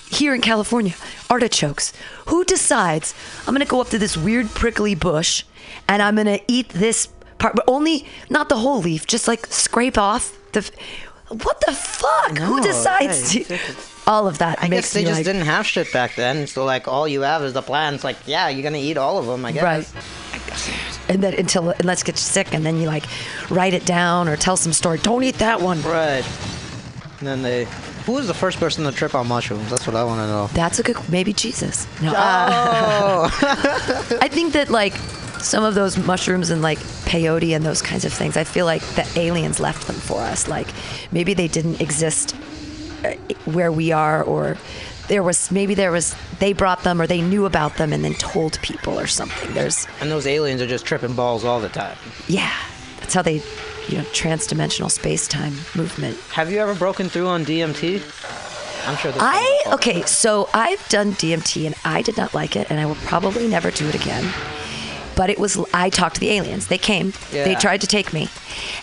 here in California, artichokes. Who decides I'm gonna go up to this weird prickly bush and I'm gonna eat this part, but only not the whole leaf, just like scrape off the. f- What the fuck? Who decides right. to? All of that I makes guess they me just like, didn't have shit back then, so like all you have is the plants. Like, yeah, you're gonna eat all of them, I guess. Right. And then until it lets get you sick, and then you like write it down or tell some story. Don't eat that one. Right. And then they Who was the first person to trip on mushrooms? That's what I want to know. That's a good. Maybe Jesus. No. uh, Oh, I think that like some of those mushrooms and like peyote and those kinds of things. I feel like the aliens left them for us. Like maybe they didn't exist uh, where we are, or there was maybe there was they brought them or they knew about them and then told people or something. There's and those aliens are just tripping balls all the time. yeah, that's how they you know trans-dimensional space-time movement. Have you ever broken through on DMT? I'm sure. I okay, so I've done DMT and I did not like it, and I will probably never do it again. But it was I talked to the aliens. They came. Yeah. They tried to take me,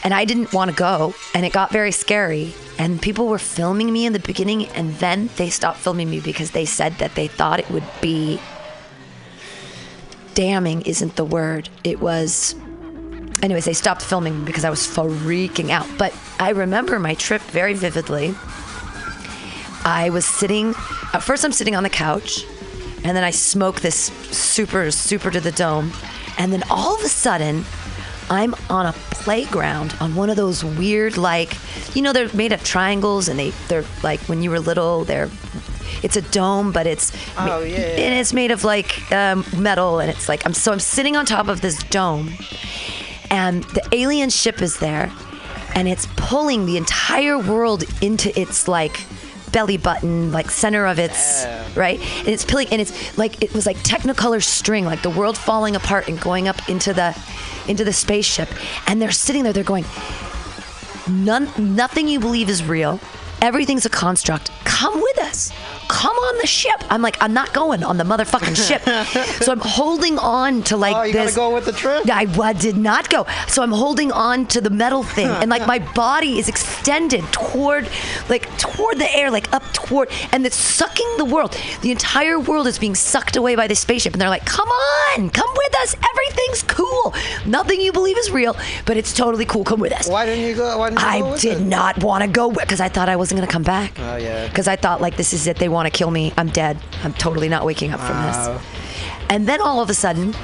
and I didn't want to go, and it got very scary. And people were filming me in the beginning, and then they stopped filming me because they said that they thought it would be damning. Isn't the word? It was anyways, they stopped filming because I was freaking out. But I remember my trip very vividly. I was sitting, at first, I'm sitting on the couch, and then I smoke this super, super to the dome. And then all of a sudden, I'm on a playground on one of those weird, like, you know, they're made of triangles, and they, they're like when you were little, they're, it's a dome, but it's, Oh, yeah, yeah. and it's made of like um, metal, and it's like, I'm so I'm sitting on top of this dome, and the alien ship is there and it's pulling the entire world into its like belly button like center of its oh. right? And it's pulling and it's like it was like technicolor string like the world falling apart and going up into the into the spaceship. And they're sitting there they're going none nothing you believe is real. Everything's a construct. Come with us come on the ship i'm like i'm not going on the motherfucking ship so i'm holding on to like Oh, you this go with the trip. I, I did not go. So I'm holding on to the metal thing, and like my body is extended toward, like toward the air, like up toward, and it's sucking the world. The entire world is being sucked away by the spaceship, and they're like, "Come on, come with us. Everything's cool. Nothing you believe is real, but it's totally cool. Come with us." Why didn't you go? Why didn't you go I with did it? not want to go because I thought I wasn't going to come back. Oh, yeah. Because I thought like this is it. They want to kill me. I'm dead. I'm totally not waking up from this. And then all of a sudden,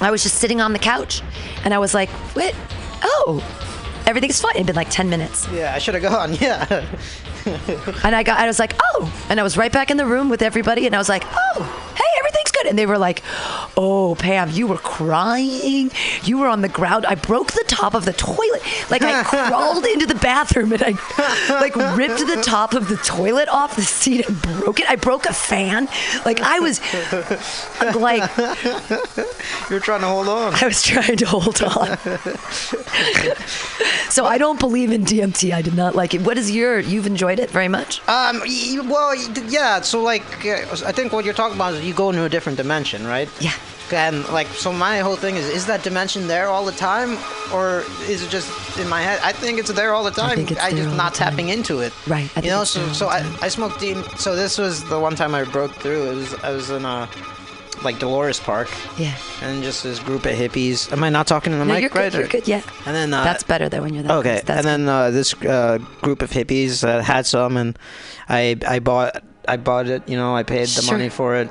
I was just sitting on the couch, and I was like, "What? Oh, everything's fine." It'd been like ten minutes, Yeah, I should have gone. Yeah. and I got. I was like, "Oh," and I was right back in the room with everybody, and I was like, "Oh, hey, everything's good." And they were like, "Oh, Pam, you were crying. You were on the ground. I broke the top of the toilet. Like I crawled into the bathroom and I like ripped the top of the toilet off the seat and broke it. I broke a fan. Like I was like You're trying to hold on. I was trying to hold on. so I don't believe in DMT. I did not like it. What is your? You've enjoyed it very much. Um. Well, yeah. So like, uh, I think what you're talking about is you go into a different dimension, right? Yeah. And like, so my whole thing is: is that dimension there all the time, or is it just in my head? I think it's there all the time. think it's there just not tapping into it. Right, I you know. So so I. I smoked DM. So this was the one time I broke through. It was I was in a like Dolores Park, Yeah. and just this group of hippies. Am I not talking in the No, mic you're right? good. You're good. Yeah. And then uh, That's better though when you're that. Okay, and then uh, this uh, group of hippies had some, and I I bought I bought it. You know, I paid the Sure. money for it,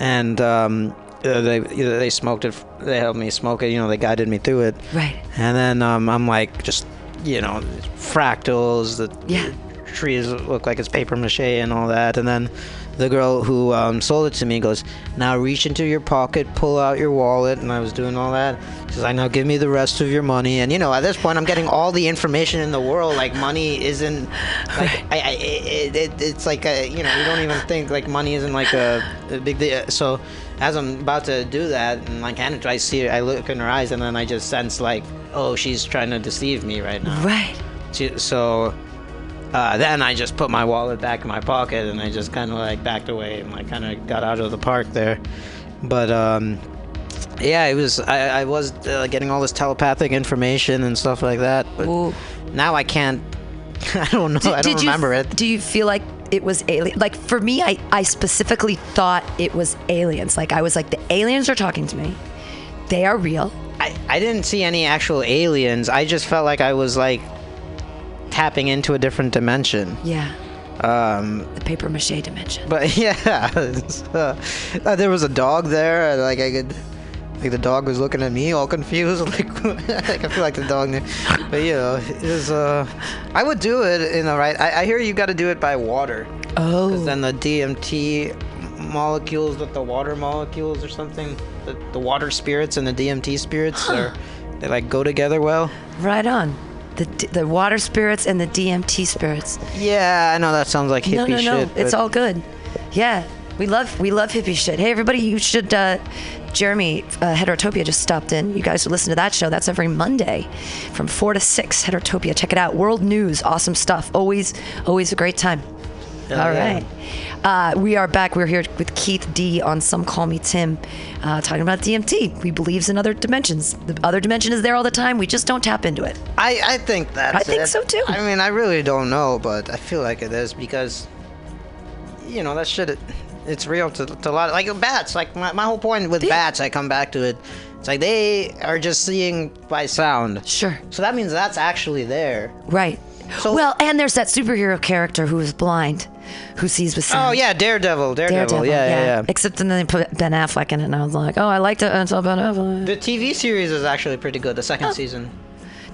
and um, uh, they they smoked it. They helped me smoke it. You know, they guided me through it. right. And then um, I'm like, just you know, fractals. The Yeah. trees look like it's paper mache and all that. And then the girl who um, sold it to me goes, "Now reach into your pocket, pull out your wallet." And I was doing all that. She's like, "Now give me the rest of your money." And you know, at this point, I'm getting all the information in the world. Like money isn't like I, I it, it, it's like a, you know, you don't even think like money isn't like a, a big deal. So. As I'm about to do that, and like, it, I see her, I look in her eyes, and then I just sense like, oh, she's trying to deceive me right now. Right. She- So uh, then I just put my wallet back in my pocket and I just kind of like backed away and like kind of got out of the park there. But um, yeah, it was I, I was uh, getting all this telepathic information and stuff like that. But Ooh. now I can't. I don't know. I don't you, remember it. Do you feel like it was alien? Like for me, I I specifically thought it was aliens. Like I was like the aliens are talking to me. They are real. I, I didn't see any actual aliens. I just felt like I was like tapping into a different dimension. Yeah. Um, The paper mache dimension. But yeah, uh, uh, there was a dog there. Like I could, Like the dog was looking at me, all confused. Like, like I feel like the dog knew. But you know, it is. Uh, I would do it in the right. I, I hear you got to do it by water. Oh. Because then the DMT molecules with the water molecules or something, the, the water spirits and the DMT spirits are they like go together well. Right on. The, the water spirits and the DMT spirits. Yeah, I know that sounds like hippie no, no, no. shit. It's all good. Yeah, we love we love hippie shit. Hey, everybody, you should. Uh, Jeremy uh, Heterotopia just stopped in. You guys should listen to that show. That's every Monday from four to six. Heterotopia, check it out. World news, awesome stuff. Always, always a great time. Hell All yeah. right. Uh, we are back. We're here with Keith D on Some Call Me Tim, uh, talking about DMT. We believes in other dimensions. The other dimension is there all the time. We just don't tap into it. I, I think that's I think it. so, too. I mean, I really don't know, but I feel like it is because, you know, that shit, it, it's real to, to a lot. Like bats, like my, my whole point with Yeah. bats, I come back to it. It's like they are just seeing by sound. Sure. So that means that's actually there. Right. So- well, and there's that superhero character who is blind, who sees with sound. Oh yeah, Daredevil, Daredevil. yeah, yeah, yeah. Except then they put Ben Affleck in it, and I was like, oh, I liked it until Ben Affleck. The TV series is actually pretty good. The second season.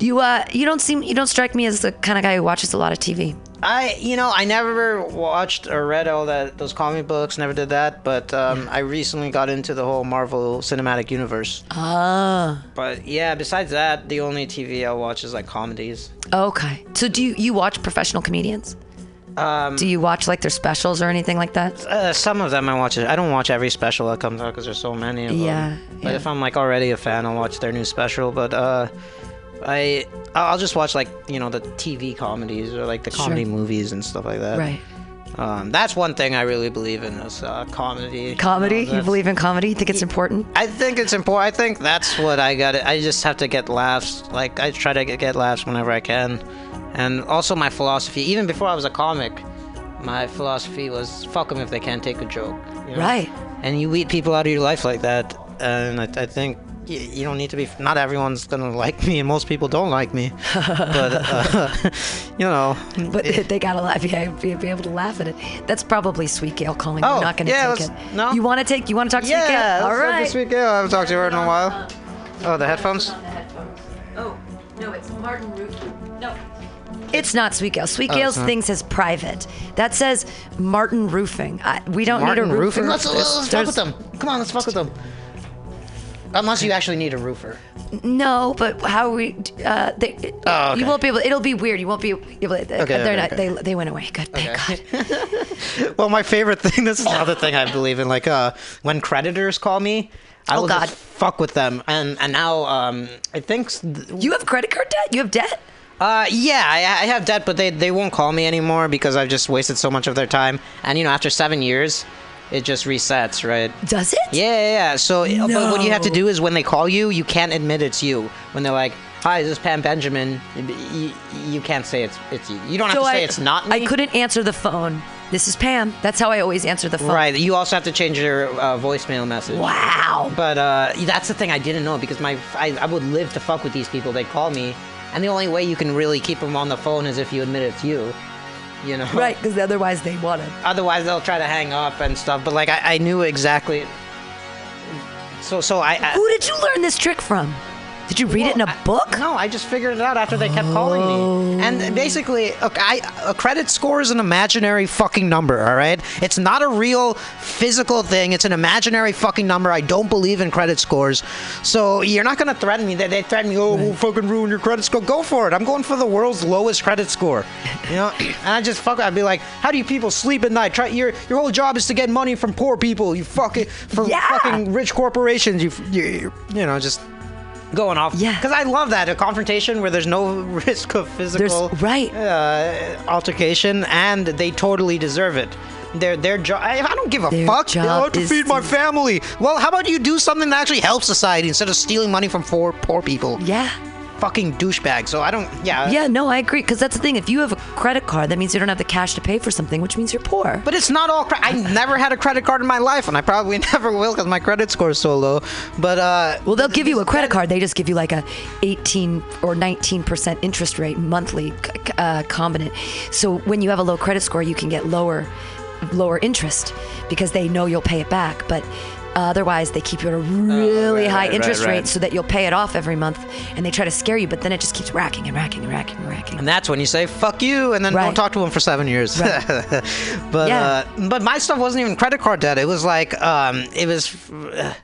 You uh, you don't seem, you don't strike me as the kind of guy who watches a lot of TV. I, you know, I never watched or read all that those comic books. Never did that. But um, I recently got into the whole Marvel Cinematic Universe. Ah. But yeah, besides that, the only TV I'll watch is like comedies. Okay. So do you you watch professional comedians? Um, Do you watch like their specials or anything like that? uh, some of them I watch. I don't watch every special that comes out because there's so many of them. Yeah, them. But yeah. if I'm like already a fan, I'll watch their new special. But uh, I I'll just watch like you know the TV comedies or like the Sure. comedy movies and stuff like that. Right. Um, that's one thing I really believe in is uh, comedy. Comedy? know, You believe in comedy? You think it's important? I think it's important. I think that's what I got. I just have to get laughs. Like I try to get, get laughs whenever I can, and also my philosophy. Even before I was a comic, my philosophy was fuck them if they can't take a joke. you know? Right. And you weed people out of your life like that, and I, I think y- you don't need to be. Not everyone's gonna like me, and most people don't like me. but uh, you know. But they gotta laugh. Yeah, be, be able to laugh at it. That's probably Sweet Gail calling. Oh, You're not gonna yeah, take let's- it. no. You want to take? You want to talk to Sweet Gail? Yeah, All let's talk to right. Sweet Gail. I haven't talked to her in a while. Oh, the headphones. The headphones. Oh no, it's Martin Roofing. No. It's not Sweet Gail. Sweet Oh, thing says private. That says Martin Roofing. I, we don't Martin need a roofer. roofing. Let's, let's, let's fuck with them. Come on, let's fuck with them. Unless you actually need a roofer. No, but how we? Uh, they, Oh, okay. You won't be able. It'll be weird. You won't be able. Okay, they're okay, not. They they went away. Good. Thank God. Well, my favorite thing. This is another thing I believe in. Like, uh, when creditors call me, I Oh, will God. just fuck with them. And and now, um, I think. th- You have credit card debt. You have debt. Uh, yeah, I, I have debt, but they they won't call me anymore because I've just wasted so much of their time. And you know, after seven years, it just resets, right? Does it? Yeah, yeah, yeah. So, but what you have to do is when they call you, you can't admit it's you. When they're like, "Hi, this is Pam Benjamin," you, you can't say it's it's you. You don't have So to say I, it's not me. I couldn't answer the phone. This is Pam. That's how I always answer the phone. Right. You also have to change your uh, voicemail message. Wow. But uh, that's the thing I didn't know because my I, I would live to fuck with these people. They call me, and the only way you can really keep them on the phone is if you admit it's you. You know. Right, because otherwise they want it. Otherwise, they'll try to hang up and stuff. But like, I, I knew exactly. So so I. I Who did you learn this trick from? Did you read it in a book? no, I just figured it out after they kept calling me. And oh. basically, look, I, a credit score is an imaginary fucking number, all right? It's not a real physical thing. It's an imaginary fucking number. I don't believe in credit scores. So you're not going to threaten me. They, they threaten me, oh, we'll fucking ruin your credit score. Go for it. I'm going for the world's lowest credit score. You know? and I just fuck, I'd be like, how do you people sleep at night? Try Your, your whole job is to get money from poor people. You fucking, from Yeah. fucking rich corporations. You, you, you know, just going off. Yeah. Because I love that a confrontation where there's no risk of physical right. uh, altercation, and they totally deserve it. Their their job. I, I don't give a Their fuck. I have to feed my family. Well, how about you do something that actually helps society instead of stealing money from poor poor people? Yeah. Fucking douchebag. So I don't. Yeah. Yeah, no, I agree. Because that's the thing. If you have a credit card, that means you don't have the cash to pay for something, which means you're poor. But it's not all. Cre- I never had a credit card in my life, and I probably never will because my credit score is so low. But uh, Well, they'll give you a credit card. They just give you like a 18 or 19 percent interest rate monthly uh, combinant. So when you have a low credit score, you can get lower, lower interest because they know you'll pay it back. But Otherwise, they keep you at a really right, high right, interest right, rate so that you'll pay it off every month, and they try to scare you, but then it just keeps racking and racking and racking and racking. And that's when you say "fuck you" and then don't talk to them for seven years. But Yeah. uh, but my stuff wasn't even credit card debt. It was like um, it was. Uh,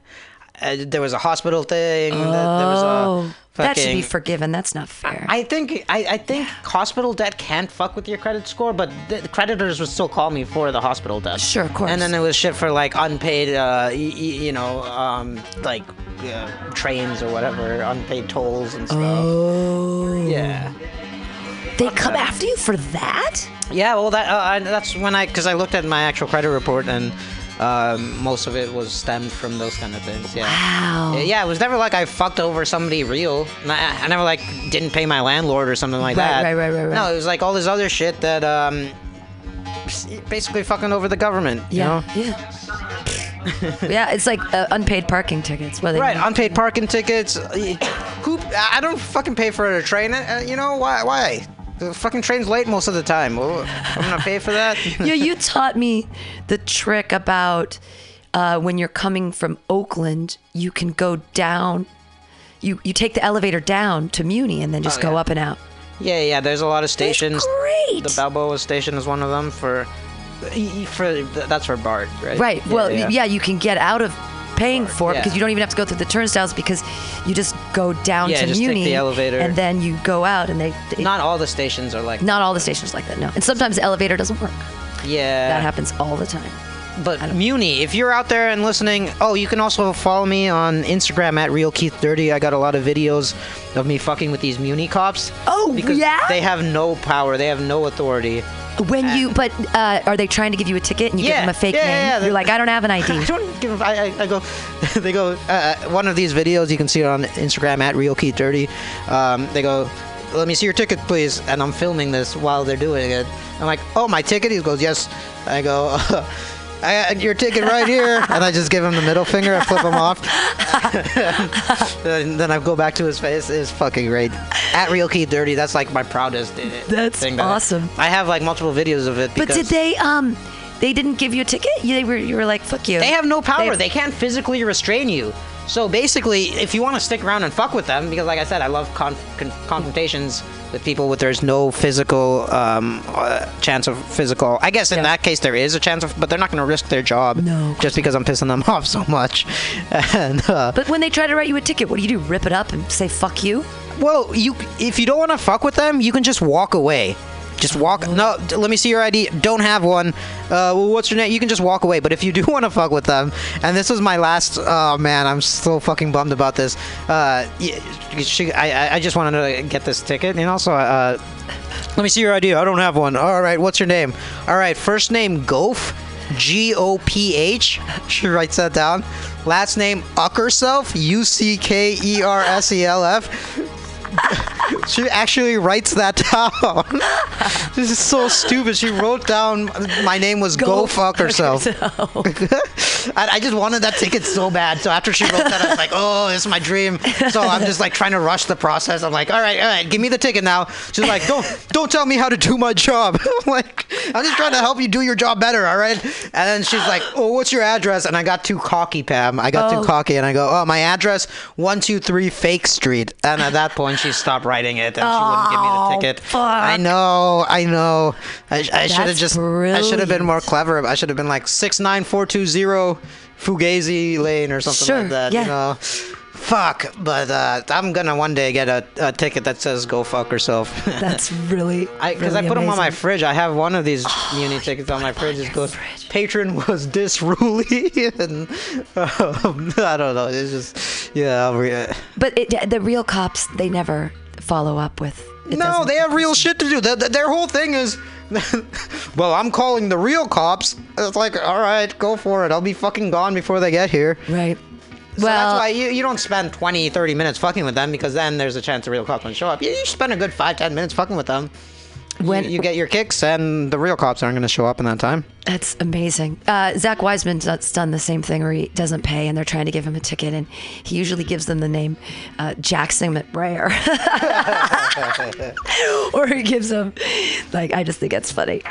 uh, there was a hospital thing. th- there was Oh, a that should be forgiven. That's not fair. I think I, I think hospital debt can't fuck with your credit score, but the the creditors would still call me for the hospital debt. Sure, of course. And then there was shit for like unpaid, uh, y- y- you know, um, like uh, trains or whatever, unpaid tolls and stuff. oh, Yeah. they come after you for that? Yeah, well, that uh, I, that's when I because I looked at my actual credit report and um, most of it was stemmed from those kind of things. Yeah. Wow. Yeah, it was never like I fucked over somebody real. I, I never like didn't pay my landlord or something like Right, that. right, right, right, right. No, it was like all this other shit that um, basically fucking over the government. You Yeah, know? yeah. yeah, it's like uh, unpaid parking tickets. Where they Right, unpaid parking tickets. Who? I don't fucking pay for a train. Uh, you know why? Why? The fucking train's late most of the time. Well, I'm gonna pay for that. yeah, you taught me the trick about uh, when you're coming from Oakland, you can go down. You you take the elevator down to Muni and then just Oh, go yeah. up and out. Yeah, yeah. There's a lot of stations. great. The Balboa station is one of them for. For that's for BART, right? Right. Yeah, well, yeah. you can get out of paying for it because you don't even have to go through the turnstiles because you just go down Yeah, to just take Muni the elevator. and then you go out and they, they Not all the stations are like. not all the stations like that. No, and sometimes the elevator doesn't work. Yeah. That happens all the time. But Muni, if you're out there and listening, oh, you can also follow me on Instagram at Real Keith Dirty. I got a lot of videos of me fucking with these Muni cops. Oh, because yeah? They have no power. They have no authority. When you, but uh, are they trying to give you a ticket and you give them a fake yeah, name? yeah, yeah. You're like, I don't have an ID. I don't give. I, I, I go. They go. Uh, one of these videos you can see it on Instagram at Real Keith Dirty. Um, they go. Let me see your ticket, please. And I'm filming this while they're doing it. I'm like, oh, my ticket. He goes, yes. I go. I got your ticket right here, and I just give him the middle finger. I flip him off. and then I go back to his face. It's fucking great. At Real Key Dirty. That's like my proudest. That's thing that I- awesome. I have like multiple videos of it. But did they? Um, they didn't give you a ticket. You, they were. You were like, fuck you. They have no power. They- They, can't physically restrain you. So basically, if you want to stick around and fuck with them, because like I said, I love con- con- confrontations with people with there's no physical um, uh, chance of physical. I guess in Yeah. that case there is a chance of, but they're not going to risk their job No, just because I'm pissing them off so much. And uh, But when they try to write you a ticket, what do you do? Rip it up and say fuck you? well, you if you don't want to fuck with them, you can just walk away. Just walk. No, let me see your ID. Don't have one. Uh, well, what's your name? You can just walk away. But if you do want to fuck with them, and this was my last. Oh man, I'm so fucking bummed about this. Uh, she, I, I- just wanted to get this ticket, and also, uh, let me see your ID. I don't have one. All right, what's your name? All right, first name Goph. G O P H. She writes that down. Last name Uckerself. U C K E R S E L F. She actually writes that down. this is so stupid. She wrote down my name was Go, fuck herself. I, I just wanted that ticket so bad. So after she wrote that, I was like, oh, this is my dream. So I'm just like trying to rush the process. I'm like, all right, all right, give me the ticket now. She's like, don't don't tell me how to do my job. I'm like, I'm just trying to help you do your job better, all right? And then she's like, oh, what's your address? And I got too cocky, Pam. I got Oh. too cocky, and I go, oh, my address, one two three Fake Street. And at that point, she stopped writing it, and she wouldn't give me the Oh, ticket. fuck. I know, I know. I, I should have just, I should have been more clever. I should have been like six nine four two zero Fugazi Lane or something Sure, like that. yeah. You know. Fuck, but uh, I'm gonna one day get a, a ticket that says "Go fuck yourself. That's really. Because really I, put them on my fridge. I have one of these Muni tickets on my fridge. It goes, "Patron was disruly," and um, I don't know. It's just, yeah. I'll re- But it, the real cops, they never follow up with. it no, they have real shit to do. Their, their whole thing is, well, I'm calling the real cops. It's like, all right, go for it. I'll be fucking gone before they get here. Right. So well, that's why you, you don't spend 20, 30 minutes fucking with them because then there's a chance the real cops won't show up. You, you spend a good five, ten minutes fucking with them. when you, you get your kicks and the real cops aren't going to show up in that time. That's amazing. Uh, Zach Wiseman's done the same thing where he doesn't pay and they're trying to give him a ticket, and he usually gives them the name uh, Jackson McBrayer. or he gives them, like, I just think it's funny.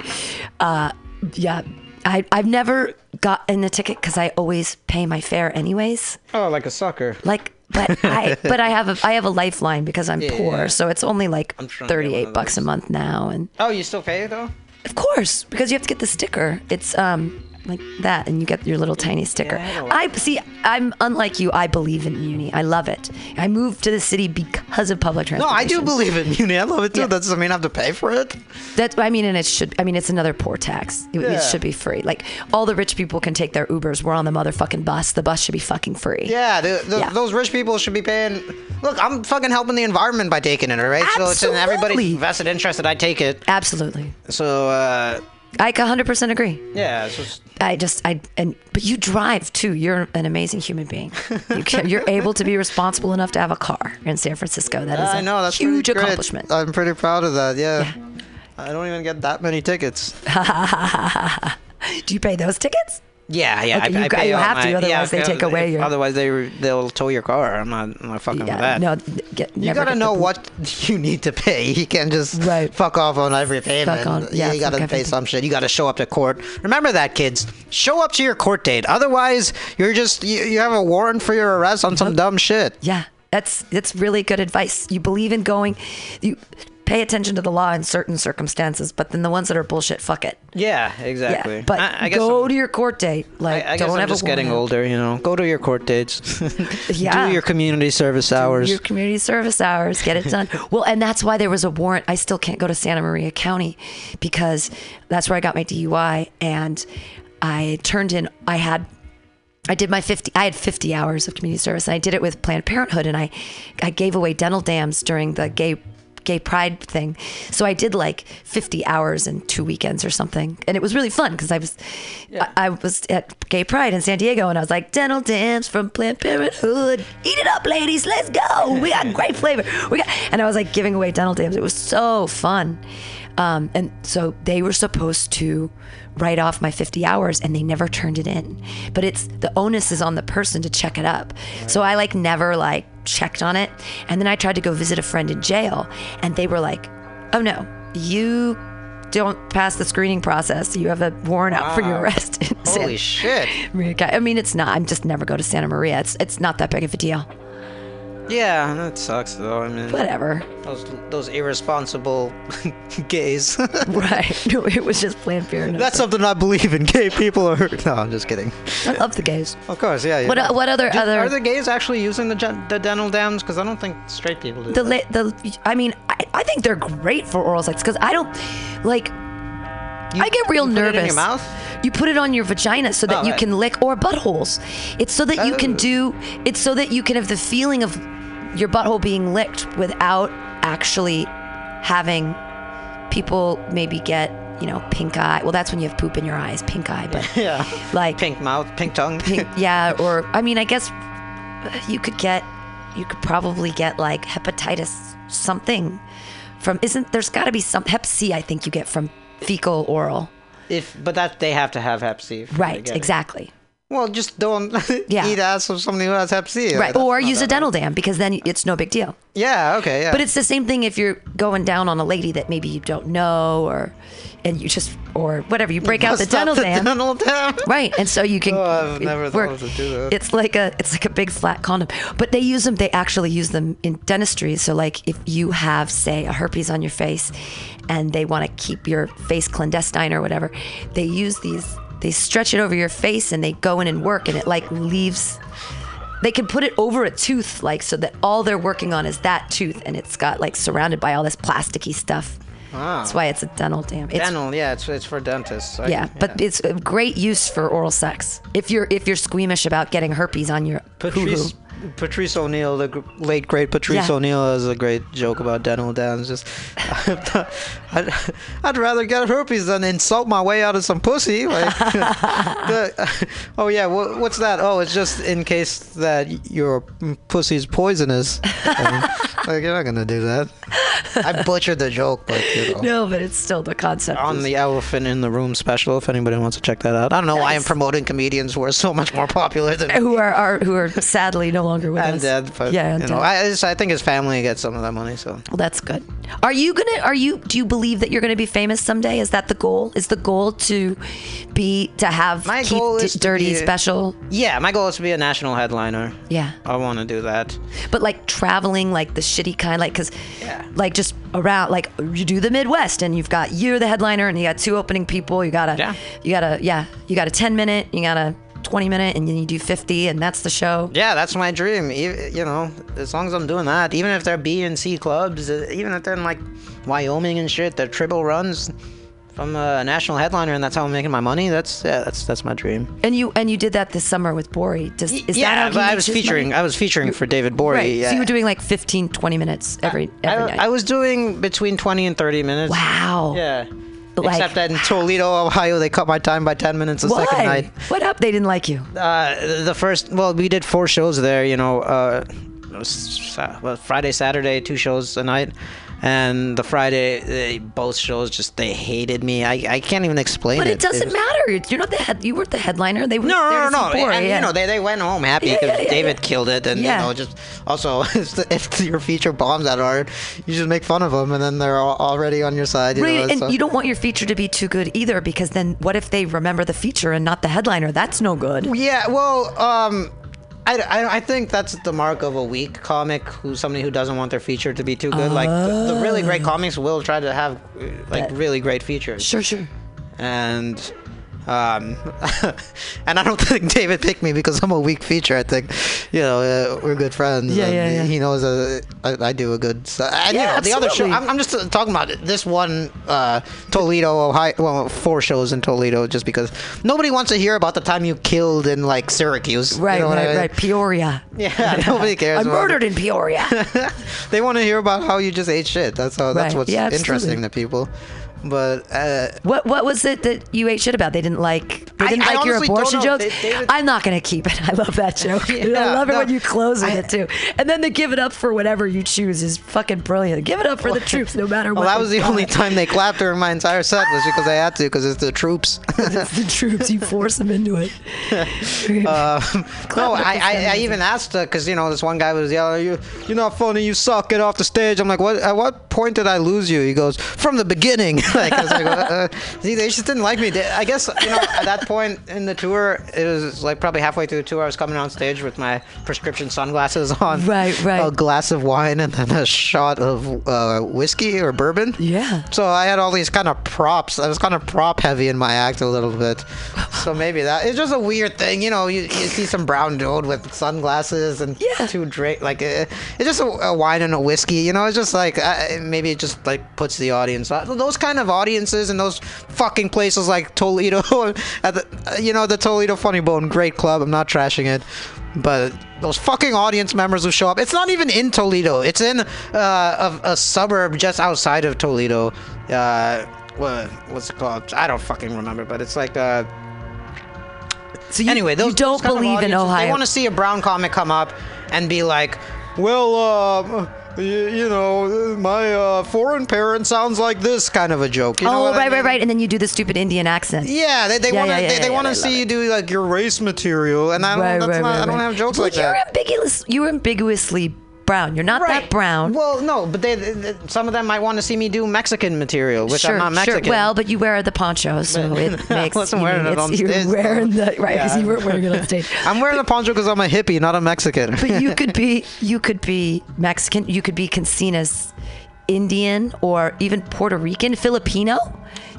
Uh, yeah. I, I've never gotten a ticket because I always pay my fare anyways. Oh, like a sucker. Like, but I but I have a I have a lifeline because I'm Yeah. poor, so it's only like I'm trying to get thirty eight bucks a month now, and Oh, you still pay though? of course because you have to get the sticker. It's um like that, and you get your little tiny sticker. I don't I see. I'm unlike you. I believe in Muni. I love it. I moved to the city because of public transportation. No. I do believe in Muni. I love it too. Yeah. That doesn't mean I have to pay for it. That I mean, and it should. I mean, it's another poor tax. It, Yeah. it should be free. Like all the rich people can take their Ubers. We're on the motherfucking bus. The bus should be fucking free. Yeah, the, the, Yeah. those rich people should be paying. Look, I'm fucking helping the environment by taking it, all right? So it's in Absolutely. everybody's vested interest that I take it. Absolutely. So, uh, I 100% agree. yeah, it's just. I just I and but you drive too. You're an amazing human being. You can, you're able to be responsible enough to have a car in San Francisco. That is a I know, that's huge accomplishment. I'm pretty proud of that, yeah. Yeah. I don't even get that many tickets. Do you pay those tickets? Yeah, yeah. Okay, I, you I you have to, my- otherwise they yeah, take away your- Otherwise, they they'll tow your car. I'm not, I'm not fucking with that. no. Get, You gotta know what you need to pay. You can't just Right. fuck off on every payment. on- yeah, you gotta fuck pay some shit. You gotta show up to court. Remember that, kids. Show up to your court date. Otherwise, you're just you, you have a warrant for your arrest on some dumb shit. Yeah, that's that's really good advice. You believe in going, you pay attention to the law in certain circumstances, but then the ones that are bullshit, fuck it. Yeah, exactly. Yeah, but I, I guess go I'm, to your court date. Like, I, I guess don't I'm just getting out. older. You know, go to your court dates. Yeah. Do your community service hours. Do your community service hours, get it done. well, and that's why there was a warrant. I still can't go to Santa Maria County because that's where I got my DUI, and I turned in. I had. I did my 50 I had 50 hours of community service and I did it with Planned Parenthood and I I gave away dental dams during the gay gay pride thing. So I did like 50 hours in two weekends or something. And it was really fun because I was I, I was at gay pride in San Diego and I was like dental dams from Planned Parenthood. Eat it up ladies, let's go. We got great flavor. We got and I was like giving away dental dams. It was so fun. Um, and so they were supposed to write off my 50 hours and they never turned it in. But it's the onus is on the person to check it up. So I like never like checked on it. And then I tried to go visit a friend in jail and they were like, "Oh no, you don't pass the screening process. You have a warrant out for your arrest." Holy shit. I mean, it's not. I'm just never go to Santa Maria. It's it's not that big of a deal. Yeah, that sucks though. I mean, Whatever. those those irresponsible gays. Right. No, it was just Planned Parenthood. That's something I believe in. Gay people are. No, I'm just kidding. I love the gays. Of course, yeah. yeah. What uh, what other Do- other Are the gays actually using the gen- the dental dams? Because I don't think straight people do. the that. la- the I mean I, I think they're great for oral sex because I don't like I get real you put it nervous. in your mouth? You put it on your vagina so that Oh, you right. can lick or buttholes. It's so that you can Oh. do. It's so that you can have the feeling of your butthole being licked without actually having people maybe get you know pink eye. Well, that's when you have poop in your eyes, pink eye. But yeah. like Pink mouth, pink tongue. pink, yeah, or I mean, I guess you could get, you could probably get like hepatitis something from. Isn't there's got to be some Hep C? I think you get from fecal oral. if but that they have to have Hep C. Right, exactly. Well, just don't Yeah. eat ass of somebody who has Hep C. Right, That's or use a dental dam because then it's no big deal. Yeah. Okay. Yeah. But it's the same thing if you're going down on a lady that maybe you don't know, or and you just or whatever you break out the dental the dam. dental dam. Right, and so you can. Oh, I've never thought to do that. It's like a it's like a big flat condom, but they use them. They actually use them in dentistry. So like if you have say a herpes on your face, and they want to keep your face clandestine or whatever, they use these. They stretch it over your face and they go in and work, and it like leaves. They can put it over a tooth, like so that all they're working on is that tooth, and it's got like surrounded by all this plasticky stuff. Ah. That's why it's a dental dam. It's Dental. Yeah. It's it's for dentists. I- yeah, but it's a great use for oral sex. If you're if you're squeamish about getting herpes on your Patrice hoo-hoo. Patrice O'Neal, the gr- late great Patrice Yeah. O'Neal, has a great joke about dental dams. Just, I'd, I'd rather get herpes than insult my way out of some pussy. Like, the- oh yeah, wha- what's that? Oh, it's just in case that your pussy's poisonous. Um, like you're not gonna do that. I butchered the joke, but you know. No, but it's still the concept. On the Elephant in the Room special, if anybody wants to check that out. I don't know why I'm promoting comedians who are so much more popular than who are, are who are sadly no longer with I'm us. dead, but yeah, I know. I, just, I think his family gets some of that money. So well, that's good. Are you gonna? Are you? Do you believe that you're gonna be famous someday? Is that the goal? Is the goal to be to have my goal is D- Dirty be, special? Yeah, my goal is to be a national headliner. Yeah, I want to do that. But like traveling, like the shitty kind, like because, yeah. like just around, like you do the Midwest, and you've got you're the headliner, and you got two opening people. You gotta, yeah. you gotta, yeah, you got a ten minute, you gotta 20 minute and then you do 50 and that's the show. Yeah, that's my dream. You know, as long as I'm doing that, even if they're B and C clubs, uh, even if they're in like Wyoming and shit, they're triple runs. from a national headliner and that's how I'm making my money, that's yeah, that's that's my dream. And you and you did that this summer with Bori. Does is yeah, that but I was featuring money? I was featuring for David Bori. Right. Yeah. So you were doing like 15, 20 minutes every I, every I, night. I was doing between 20 and 30 minutes. Wow. Yeah. Like- Except that in Toledo, Ohio, they cut my time by 10 minutes the Why? second night. What up? They didn't like you. Uh, the first, well, we did four shows there. You know, uh, it was well, Friday, Saturday, two shows a night, and the Friday, they, both shows just they hated me. I, I can't even explain But it. it doesn't was- matter. You're not the head. You weren't the headliner. They were No, no, no, no. and, yeah. you know, they, they went home happy because yeah, yeah, David killed it, and you know, just also if, if your feature bombs that hard, you just make fun of them, and then they're all, already on your side. You Right, know, and so- you don't want your feature to be too good either, because then what if they remember the feature and not the headliner? That's no good. Yeah, well, um, I, I, I think that's the mark of a weak comic, who somebody who doesn't want their feature to be too good. Like the, the really great comics will try to have uh, like That- really great features. Sure, sure. And um, and I don't think David picked me because I'm a weak feature. I think, you know, uh, we're good friends. Yeah, and yeah, yeah. He knows uh, I, I do a good. So, and Yeah, you know, the other show. I'm, I'm just uh, talking about this one, uh, Toledo, Ohio. Well, four shows in Toledo, just because nobody wants to hear about the time you killed in like Syracuse. Right, you know right, I mean? right. Peoria. Yeah, nobody cares. I murdered in Peoria. they want to hear about how you just ate shit. That's how. That's Right. what's Yeah, interesting to people. But uh, what what was it that you ate shit about? They didn't like they didn't I like your abortion jokes. They- David- I'm not gonna keep it. I love that joke. I Yeah, love it when you close with I- it too. And then to give it up for whatever you choose is fucking brilliant. Give it up for the troops, no matter well, what. that was the only time they clapped during my entire set was because I had to because it's the troops. It's the troops. You force them into it. Uh, no, I, I, I even asked because you know this one guy was yelling, "You, you're not funny. You suck. Get off the stage." I'm like, "What? At what point did I lose you?" He goes, "From the beginning." like, I was like, uh, uh, see, they just didn't like me. I guess you know at that point in the tour, it was like probably halfway through the tour. I was coming on stage with my prescription sunglasses on, Right, right. a glass of wine, and then a shot of uh, whiskey or bourbon. Yeah. So I had all these kind of props. I was kind of prop heavy in my act a little bit. So maybe that it's just a weird thing, you know. You, you see some brown dude with sunglasses and Yeah. two drink like uh, it's just a, a wine and a whiskey, you know. It's just like uh, maybe it just like puts the audience. uh, Those kind of audiences and those fucking places like Toledo, at the uh, you know the Toledo Funny Bone, great club. I'm not trashing it. But those fucking audience members who show up, it's not even in Toledo. It's in uh, a, a suburb just outside of Toledo. Uh, what, what's it called? I don't fucking remember, but it's like uh, So you, anyway, those you don't those believe in Ohio. They want to see a brown comic come up and be like, "Well, um, you, you know, my uh, foreign parent sounds like this," kind of a joke. You know oh, what I right, right, mean? right. And then you do the stupid Indian accent. Yeah, they, they Yeah, want to yeah, yeah, they, they yeah, want I to see you do like your race material, and I don't, right, that's right, not, right, I don't right. have jokes well, like you're that. ambiguous. You're ambiguously brown. You're not that brown. Well, no, but they, they some of them might want to see me do Mexican material, which sure, I'm not Mexican. Sure. Well, but you wear the poncho, so it makes. you wearing it it's- on You're stage, wearing the right because Yeah. you weren't wearing it on stage. I'm wearing the poncho because I'm a hippie, not a Mexican. but you could be you could be Mexican, you could be Cancinas Indian or even Puerto Rican, Filipino.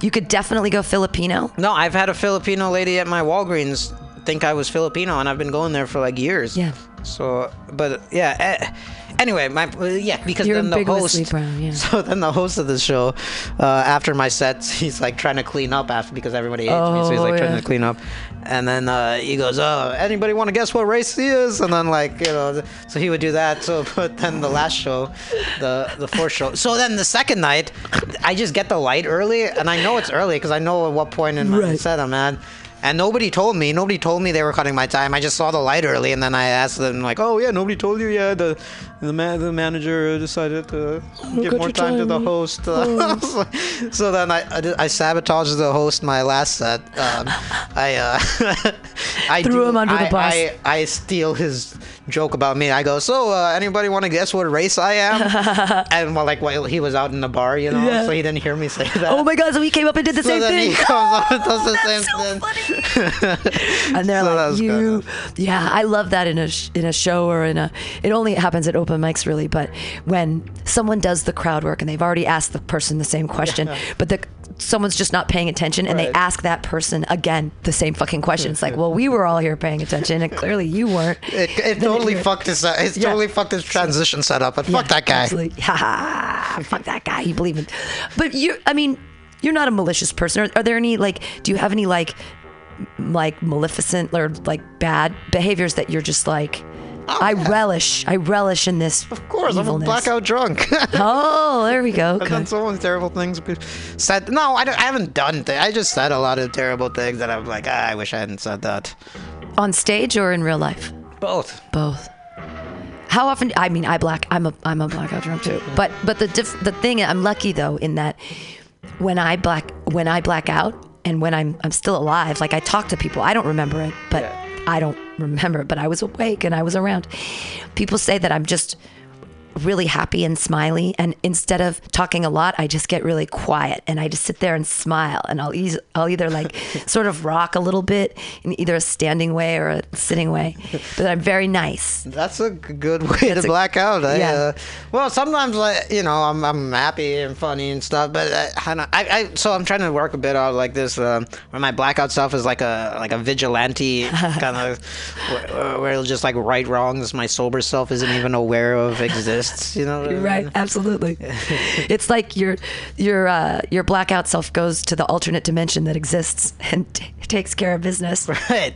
You could definitely go Filipino. No, I've had a Filipino lady at my Walgreens think I was Filipino, and I've been going there for like years. Yeah. So, but yeah. eh, anyway, my uh, yeah, because You're then the host. yeah. So then the host of the show, uh, after my sets, he's like trying to clean up after because everybody hates me, so he's Oh, like trying to clean up, and then uh, he goes, "Oh, anybody want to guess what race he is?" And then like you know, so he would do that. So but then the last show, the the fourth show. So then the second night, I just get the light early, and I know it's early because I know at what point in my Right. set I'm at. And nobody told me. Nobody told me they were cutting my time. I just saw the light early, and then I asked them like, "Oh yeah, nobody told you? Yeah, the the man, the manager decided to give more your time, to the host." Uh, so, then I, I, I sabotaged the host my last set. Um, I uh, I Threw do- him under the I- bus. I, I steal his joke about me. I go, so uh, anybody want to guess what race I am? and well, like while he was out in the bar, you know, Yeah. so he didn't hear me say that. Oh my God! So he came up and did the So same then thing. he comes up and does the same so thing. funny. and they're So like, you, yeah, I love that in a sh- in a show or in a. It only happens at open mics, really. But when someone does the crowd work and they've already asked the person the same question, but the someone's just not paying attention and they ask that person again the same fucking question. It's like, well, we were all here paying attention, and clearly you weren't. It, it totally fucked his. Uh, it's Yeah. totally fucked his transition setup. But fuck Yeah, that guy. Absolutely. Ha ha. Fuck that guy. You believe in. But you, I mean, you're not a malicious person. Are, are there any like? Do you have any like, like maleficent or like bad behaviors that you're just like? I relish. I relish in this. Oh, Of course, I'm a evilness. blackout drunk. Oh, there we go. I've done so many terrible things. Said no, I, I haven't done. Th- I just said a lot of terrible things that I'm like, ah, I wish I hadn't said that. On stage or in real life? Both. Both. How often? I mean, I black. I'm a I'm a blackout drunk too. But but the diff, the thing I'm lucky though in that when I black when I black out and when I'm I'm still alive, like I talk to people. I don't remember it, but Yeah. I don't remember. But I was awake and I was around. People say that I'm just really happy and smiley and instead of talking a lot i just get really quiet and i just sit there and smile and i'll, eas I'll either like sort of rock a little bit in either a standing way or a sitting way but i'm very nice That's a good way That's to a- black out. I, yeah. uh, well, sometimes like you know I'm I'm happy and funny and stuff, but I, I, don't- I, I so I'm trying to work a bit out like this um, where my blackout self is like a like a vigilante kind of where, where it'll just like right wrongs my sober self isn't even aware of exists. You know. right absolutely it's like your your uh, your blackout self goes to the alternate dimension that exists and t- takes care of business Right.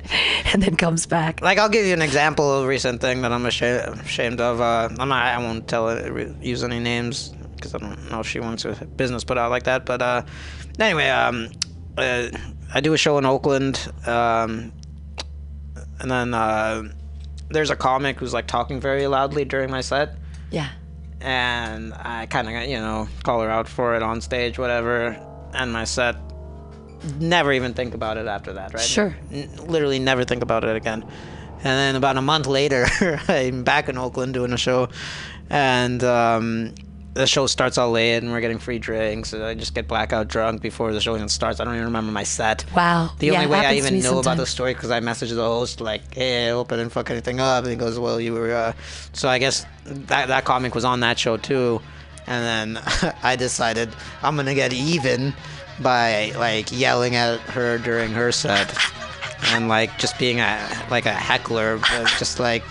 and then comes back Like I'll give you an example of a recent thing that I'm ashamed, ashamed of. Uh, I'm not, I won't tell it, use any names because I don't know if she wants her business put out like that. But uh, anyway, um, uh, I do a show in Oakland, um, and then uh, there's a comic who's like talking very loudly during my set, yeah and I kind of you know call her out for it on stage, whatever, and my set. Never even think about it after that, right? Sure. N- literally never think about it again. And then about a month later, I'm back in Oakland doing a show, and um, the show starts all late, and we're getting free drinks. And I just get blackout drunk before the show even starts. I don't even remember my set. wow The only way I even know about the story because I messaged the host like, "Hey, I hope I didn't fuck anything up," and he goes, "Well, you were." Uh... So I guess that that comic was on that show too, and then I decided I'm gonna get even by like yelling at her during her set, and like just being a like a heckler, but just like.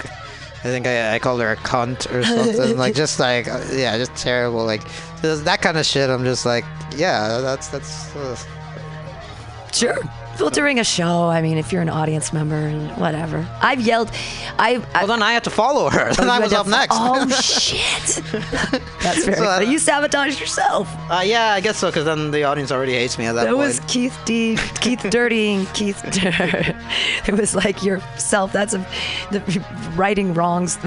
I think I, I called her a cunt or something. like just like uh, yeah, just terrible. Like that kind of shit. I'm just like yeah, that's that's. Uh, Sure. Well, during a show, I mean, if you're an audience member, and whatever. I've yelled. I. I well, then I had to follow her. Then I was up next. Oh shit! That's very So, uh. You sabotaged yourself. Uh, yeah, I guess so, because then the audience already hates me at that, That point. was Keith D. Keith Dirtying Keith. Dirt. it was like yourself. That's a, the righting wrongs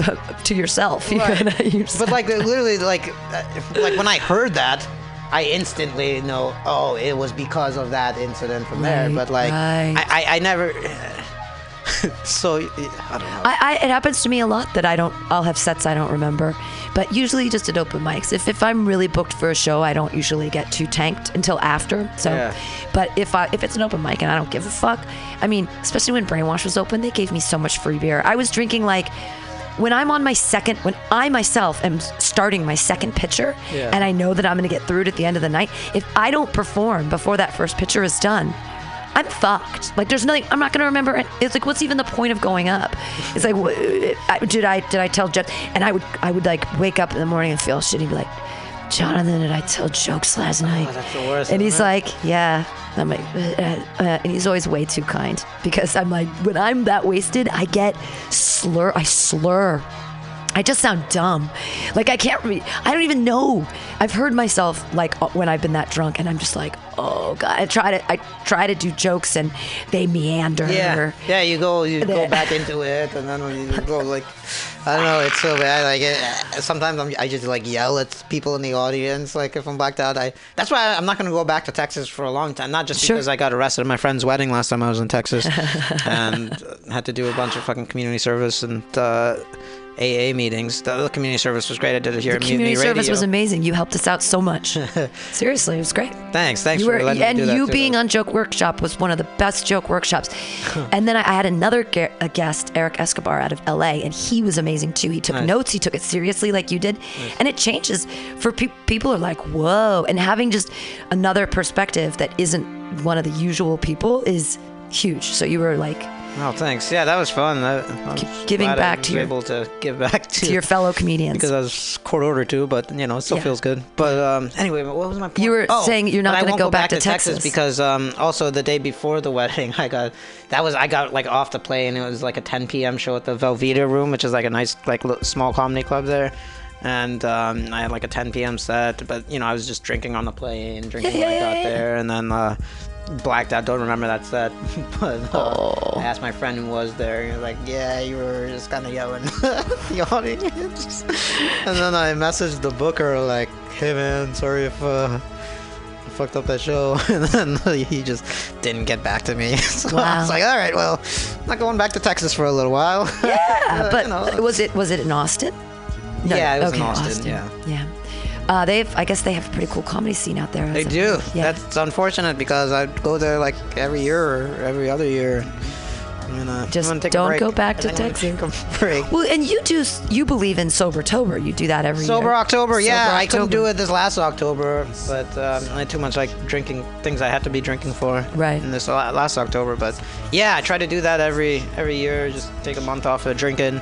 to yourself. You Right. gotta- but like literally, like, uh, like when I heard that, I instantly know, oh, it was because of that incident from there. But like, right. I, I, I never. so I don't know. I, I, it happens to me a lot that I don't. I'll have sets I don't remember, but usually just at open mics. If if I'm really booked for a show, I don't usually get too tanked until after. So, Yeah. but if I if it's an open mic and I don't give a fuck, I mean, especially when Brainwash was open, they gave me so much free beer. I was drinking like. When I'm on my second, when I myself am starting my second pitcher, Yeah. and I know that I'm going to get through it at the end of the night, if I don't perform before that first pitcher is done, I'm fucked. Like there's nothing. I'm not gonna remember. it. It's like what's even the point of going up? It's like wh- I- did I did I tell Jeff? And I would I would like wake up in the morning and feel shitty. and Be like, Jonathan, and I tell jokes last night? Oh, that's the worst, and he's it? like, yeah. I'm like, uh, uh, and he's always way too kind because I'm like, when I'm that wasted, I get slur. I slur. I just sound dumb. Like I can't. Re- I don't even know. I've heard myself like uh, when I've been that drunk, and I'm just like, oh god, I try to I try to do jokes and they meander. Yeah, yeah. You go, you go back into it, and then when you go like, I don't know, it's so bad. Like it, sometimes I'm, I just like yell at people in the audience. Like if I'm blacked out, I. That's why I'm not gonna go back to Texas for a long time. Not just Sure. because I got arrested at my friend's wedding last time I was in Texas, and had to do a bunch of fucking community service and. Uh, AA meetings. The other community service was great. I did it here The community service Radio. was amazing. You helped us out so much. Seriously, it was great. Thanks, thanks you for were, letting me and do that you being on Joke Workshop was one of the best joke workshops. and then I, I had another ge- guest, Eric Escobar, out of LA, and he was amazing too. He took Nice. notes, he took it seriously like you did, and it changes for pe- people are like, whoa, and having just another perspective that isn't one of the usual people is huge. So you were like Oh, thanks. Yeah, that was fun. I, giving back to your- able to give back to, to your fellow comedians. because I was court ordered to, but you know, it still Yeah. feels good. But um, anyway, what was my point? You were Oh, saying you're not gonna won't go back to Texas. because um, also the day before the wedding, I got that was I got like off the plane. It was like a 10 p.m. show at the Velveeta Room, which is like a nice like small comedy club there. And um, I had like a 10 p.m. set, but you know I was just drinking on the plane, drinking when I got there, and then uh, blacked out. Don't remember that set, but uh, I asked my friend who was there. He was like, "Yeah, you were just kind of yelling at the audience." and then I messaged the booker like, "Hey man, sorry if uh, I fucked up that show." and then he just didn't get back to me. so I was like, "All right, well, I'm not going back to Texas for a little while." Yeah, Uh, but you know. was it was it in Austin? Yeah, it was in Austin, yeah. yeah. Uh, they've I guess they have a pretty cool comedy scene out there. They do. Yeah. That's unfortunate because I go there like every year or every other year. I'm gonna, Just I'm gonna take don't go back to think I'm gonna Texas. take a break. well, and you do you believe in Sobertober? You do that every Sober year. October, yeah. Sober I couldn't do it this last October, but um, I had too much like drinking things I had to be drinking for. Right. In this last October, but yeah, I try to do that every every year. Just take a month off of drinking.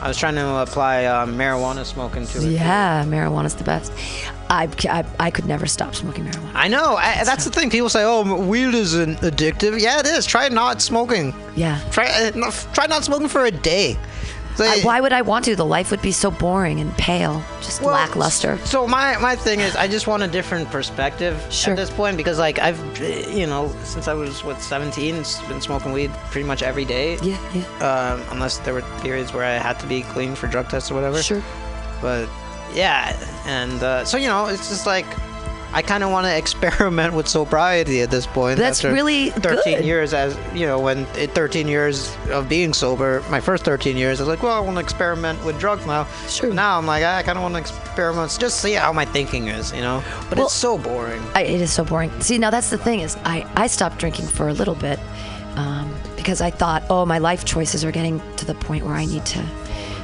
I was trying to apply um, marijuana smoking to it. Yeah, marijuana's the best. I, I, I could never stop smoking marijuana. I know. I, that's the thing. People say, "Oh, weed isn't addictive." Yeah, it is. Try not smoking. Yeah. Try uh, try not smoking for a day. So, I, why would I want to? The life would be so boring and pale, just Well, lackluster. So my my thing is, I just want a different perspective Sure. at this point because like I've, you know, since I was what 17, s- been smoking weed pretty much every day. Yeah, yeah. Um, unless there were periods where I had to be clean for drug tests or whatever. Sure. But yeah, and uh, so you know, it's just like. I kind of want to experiment with sobriety at this point. That's really 13 good. years as you know when it 13 years of being sober my first 13 years i was like well i want to experiment with drugs now Sure. now i'm like i kind of want to experiment just see how my thinking is you know but Well- it's so boring I, it is so boring. See, now that's the thing is I, I stopped drinking for a little bit um, because I thought, oh, my life choices are getting to the point where I need to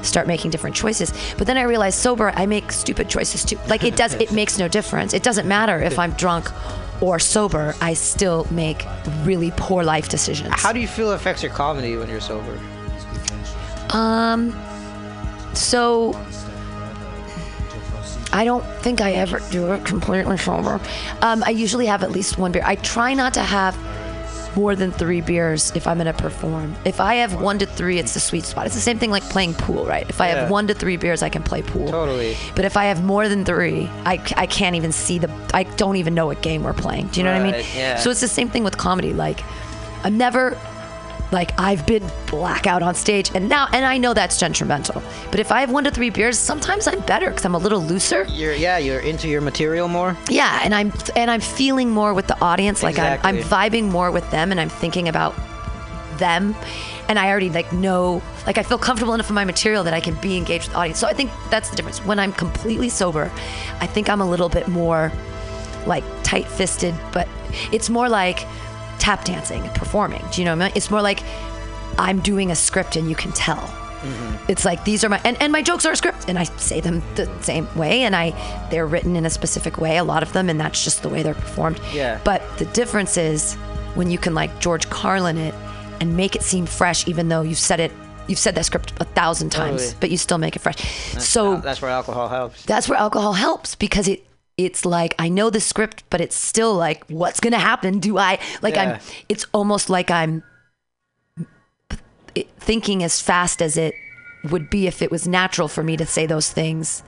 start making different choices. But then I realized sober, I make stupid choices too. Like it does, it makes no difference. It doesn't matter if I'm drunk or sober. I still make really poor life decisions. how do you feel it affects your comedy when you're sober Um, so I don't think I ever do it completely sober. Um, I usually have at least one beer. I try not to have more than three beers if I'm going to perform. If I have one to three, it's the sweet spot. It's the same thing like playing pool, right? If I Yeah. have one to three beers, I can play pool. Totally. But if I have more than three, I, I can't even see the, I don't even know what game we're playing. Do you know what I mean? Yeah. So it's the same thing with comedy. Like, I'm never, like, I've been blackout on stage, and now, and I know that's detrimental. But if I have one to three beers, sometimes I'm better because I'm a little looser. you're yeah you're into your material more Yeah, and I'm and I'm feeling more with the audience. Like I'm, I'm vibing more with them, and I'm thinking about them. And I already like know, like I feel comfortable enough in my material that I can be engaged with the audience. So I think that's the difference. When I'm completely sober, I think I'm a little bit more like tight-fisted, but it's more like tap dancing, performing. Do you know what I mean? It's more like I'm doing a script and you can tell. Mm-hmm. It's like these are my and, and my jokes are a script and I say them the same way and I they're written in a specific way, a lot of them, and that's just the way they're performed. Yeah. But the difference is when you can like George Carlin it and make it seem fresh even though you've said it you've said that script a thousand times, Totally. but you still make it fresh. so that's where alcohol helps that's where alcohol helps because it it's like I know the script, but it's still like, what's gonna happen? Do I like Yeah. I'm? It's almost like I'm thinking as fast as it would be if it was natural for me to say those things.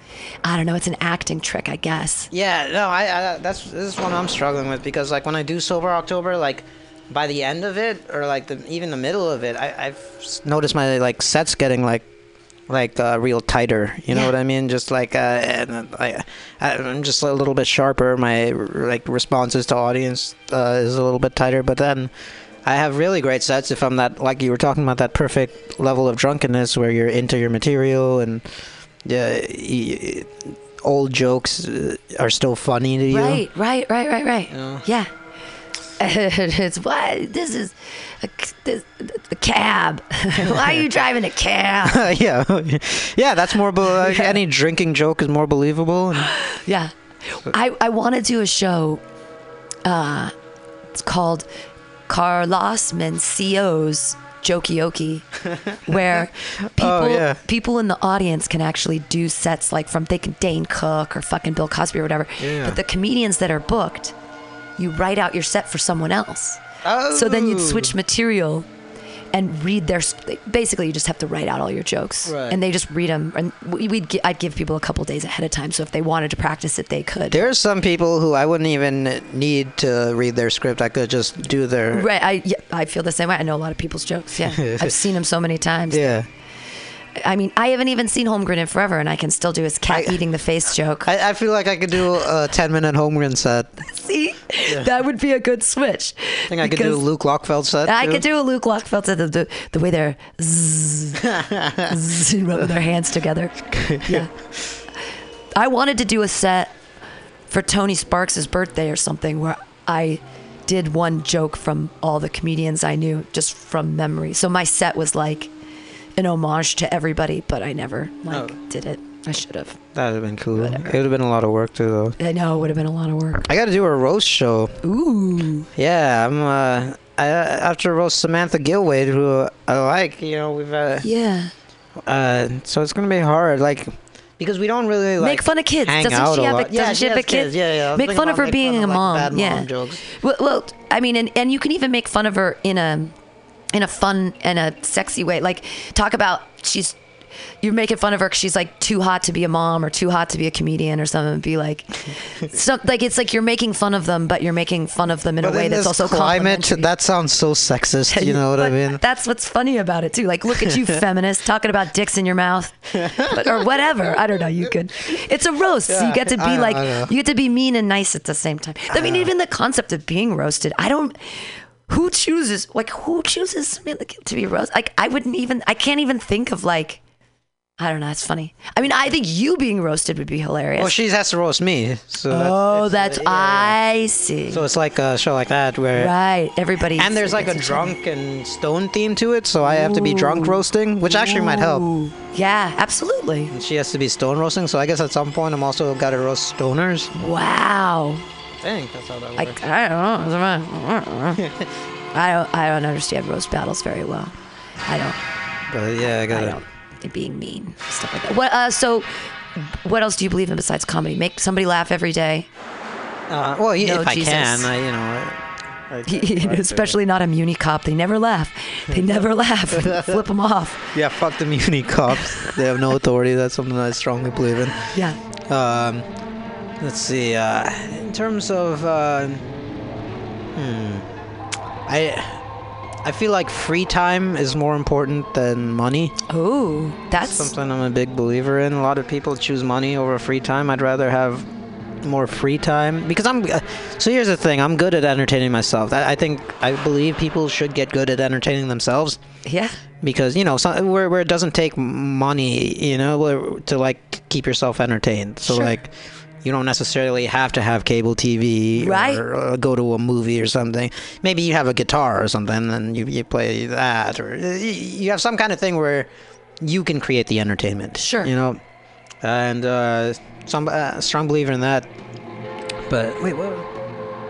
I don't know. It's an acting trick, I guess. Yeah, no, I, I that's this is one I'm struggling with because like when I do sober October, like by the end of it or like the even the middle of it, I, I've noticed my like sets getting like like uh, real tighter. You know Yeah. what I mean? Just like uh, uh, I, I'm just a little bit sharper. My like responses to audience uh, is a little bit tighter, but then. I have really great sets if I'm that like you were talking about that perfect level of drunkenness where you're into your material and yeah, y- old jokes uh, are still funny to you. Right, right, right, right, right. Yeah. Yeah. it's why this is a, the cab. why are you driving a cab? yeah, yeah. That's more. Be- like, Any drinking joke is more believable. And, Yeah. I, I want to do a show. Uh, it's called Carlos Mencia's Jokioki, where people Oh, yeah. people in the audience can actually do sets like from they can Dane Cook or fucking Bill Cosby or whatever. Yeah. But the comedians that are booked, you write out your set for someone else. So then you'd Oh. switch material and read their. Basically, you just have to write out all your jokes, Right. and they just read them. And we- we'd I'd give people a couple days ahead of time, so if they wanted to practice it, they could. There are some people who I wouldn't even need to read their script. I could just do their. Right, I yeah, I feel the same way. I know a lot of people's jokes. Yeah, I've seen them so many times. Yeah. I mean, I haven't even seen Holmgren in forever, and I can still do his cat I- eating the face joke. I, I feel like I could do a 10 minute Holmgren set. See, that would be a good switch. I think I could do a Luke Lockfeld set. I too. could do a Luke Lockfeld the, the the way they're zzz, zzz, rubbing their hands together. Yeah. I wanted to do a set for Tony Sparks' birthday or something where I did one joke from all the comedians I knew just from memory. So my set was like an homage to everybody, but I never like Oh. did it. I should have. That would have been cool. It would have been a lot of work too, though. I know it would have been a lot of work. I got to do a roast show. Ooh. Yeah, I'm. Uh, I after roast Samantha Gilwade, who I like. You know, we've. Uh, Yeah. uh, so it's gonna be hard, like, because we don't really like make fun of kids. Doesn't she a have lot. a, Yeah, doesn't she have a kid? kids. Yeah, yeah. Make fun of her being fun a like, mom. bad mom yeah. jokes. Well, well, I mean, and, and you can even make fun of her in a in a fun and a sexy way. Like talk about she's you're making fun of her because she's like too hot to be a mom or too hot to be a comedian or something. Be like, some, like it's like you're making fun of them, but you're making fun of them in But a way in that's also climate. That sounds so sexist. You know what I mean? That's what's funny about it too. Like, look at you, feminist, talking about dicks in your mouth, but, or whatever. I don't know. You could. It's a roast. so you get to be know, like, you get to be mean and nice at the same time. I mean, even the concept of being roasted. I don't. Who chooses? Like, who chooses to be roasted? Like, I wouldn't even. I can't even think of like. I don't know. It's funny. I mean, I think you being roasted would be hilarious. Well, she has to roast me. So that's, oh, it's, that's uh, yeah, I see. So it's like a show like that where. right. Everybody. And there's like a drunk and stone theme to it, so I have to be drunk roasting, which actually might help. Yeah, absolutely. And she has to be stone roasting, so I guess at some point I'm also got to roast stoners. Wow. I think that's how that I, works. I don't know. I don't. I don't understand roast battles very well. I don't. But yeah, I I got don't. Being mean, stuff like that. What? Uh, so, what else do you believe in besides comedy? Make somebody laugh every day. Uh, well, yeah, No, if I Jesus. can, I, you know. I, I. Especially not a muni cop. They never laugh. They never laugh. Flip them off. Yeah, fuck the muni cops. they have no authority. That's something I strongly believe in. Yeah. Um, let's see. Uh, in terms of, uh, hmm, I, I feel like free time is more important than money. Oh, that's Something I'm a big believer in. A lot of people choose money over free time. I'd rather have more free time because I'm. Uh, so here's the thing. I'm good at entertaining myself. I, I think I believe people should get good at entertaining themselves yeah. because you know some, where where it doesn't take money, you know, where, to like keep yourself entertained. So Sure. like. You don't necessarily have to have cable TV Right. or, uh, go to a movie or something. Maybe you have a guitar or something, and you, you play that, or you have some kind of thing where you can create the entertainment. Sure. You know, and uh, some uh, strong believer in that. But wait, what?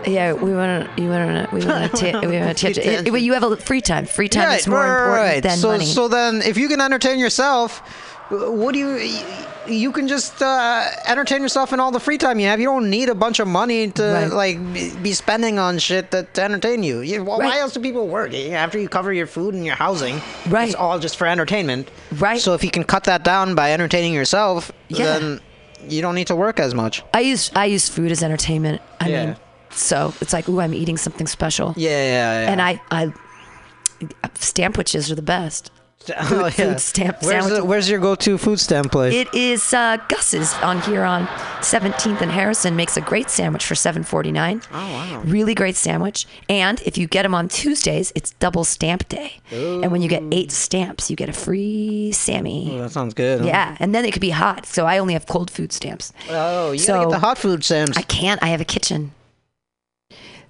Yeah, we want to. You want to. We want to. We want to. You have a free time. Free time Right, is more right, important right. than so, money. So then, if you can entertain yourself, what do you? You can just uh, entertain yourself in all the free time you have. You don't need a bunch of money to Right. like be- spending on shit that to entertain you. you well, Right. Why else do people work after you cover your food and your housing? Right. It's all just for entertainment. Right. So if you can cut that down by entertaining yourself, Yeah. then you don't need to work as much. I use I use food as entertainment. I Yeah. mean, so it's like, ooh, I'm eating something special. Yeah, yeah, yeah. And I I sandwiches are the best. oh, yeah. food stamp Where's, the, where's your go-to food stamp place? It is uh, Gus's on here on 17th and Harrison makes a great sandwich for 7.49. Oh wow! Really great sandwich. And if you get them on Tuesdays, it's double stamp day. Ooh. And when you get eight stamps, you get a free Sammy. Oh, that sounds good. huh? Yeah, and then it could be hot. So I only have cold food stamps. Oh, you So- gotta get the hot food stamps. I can't. I have a kitchen.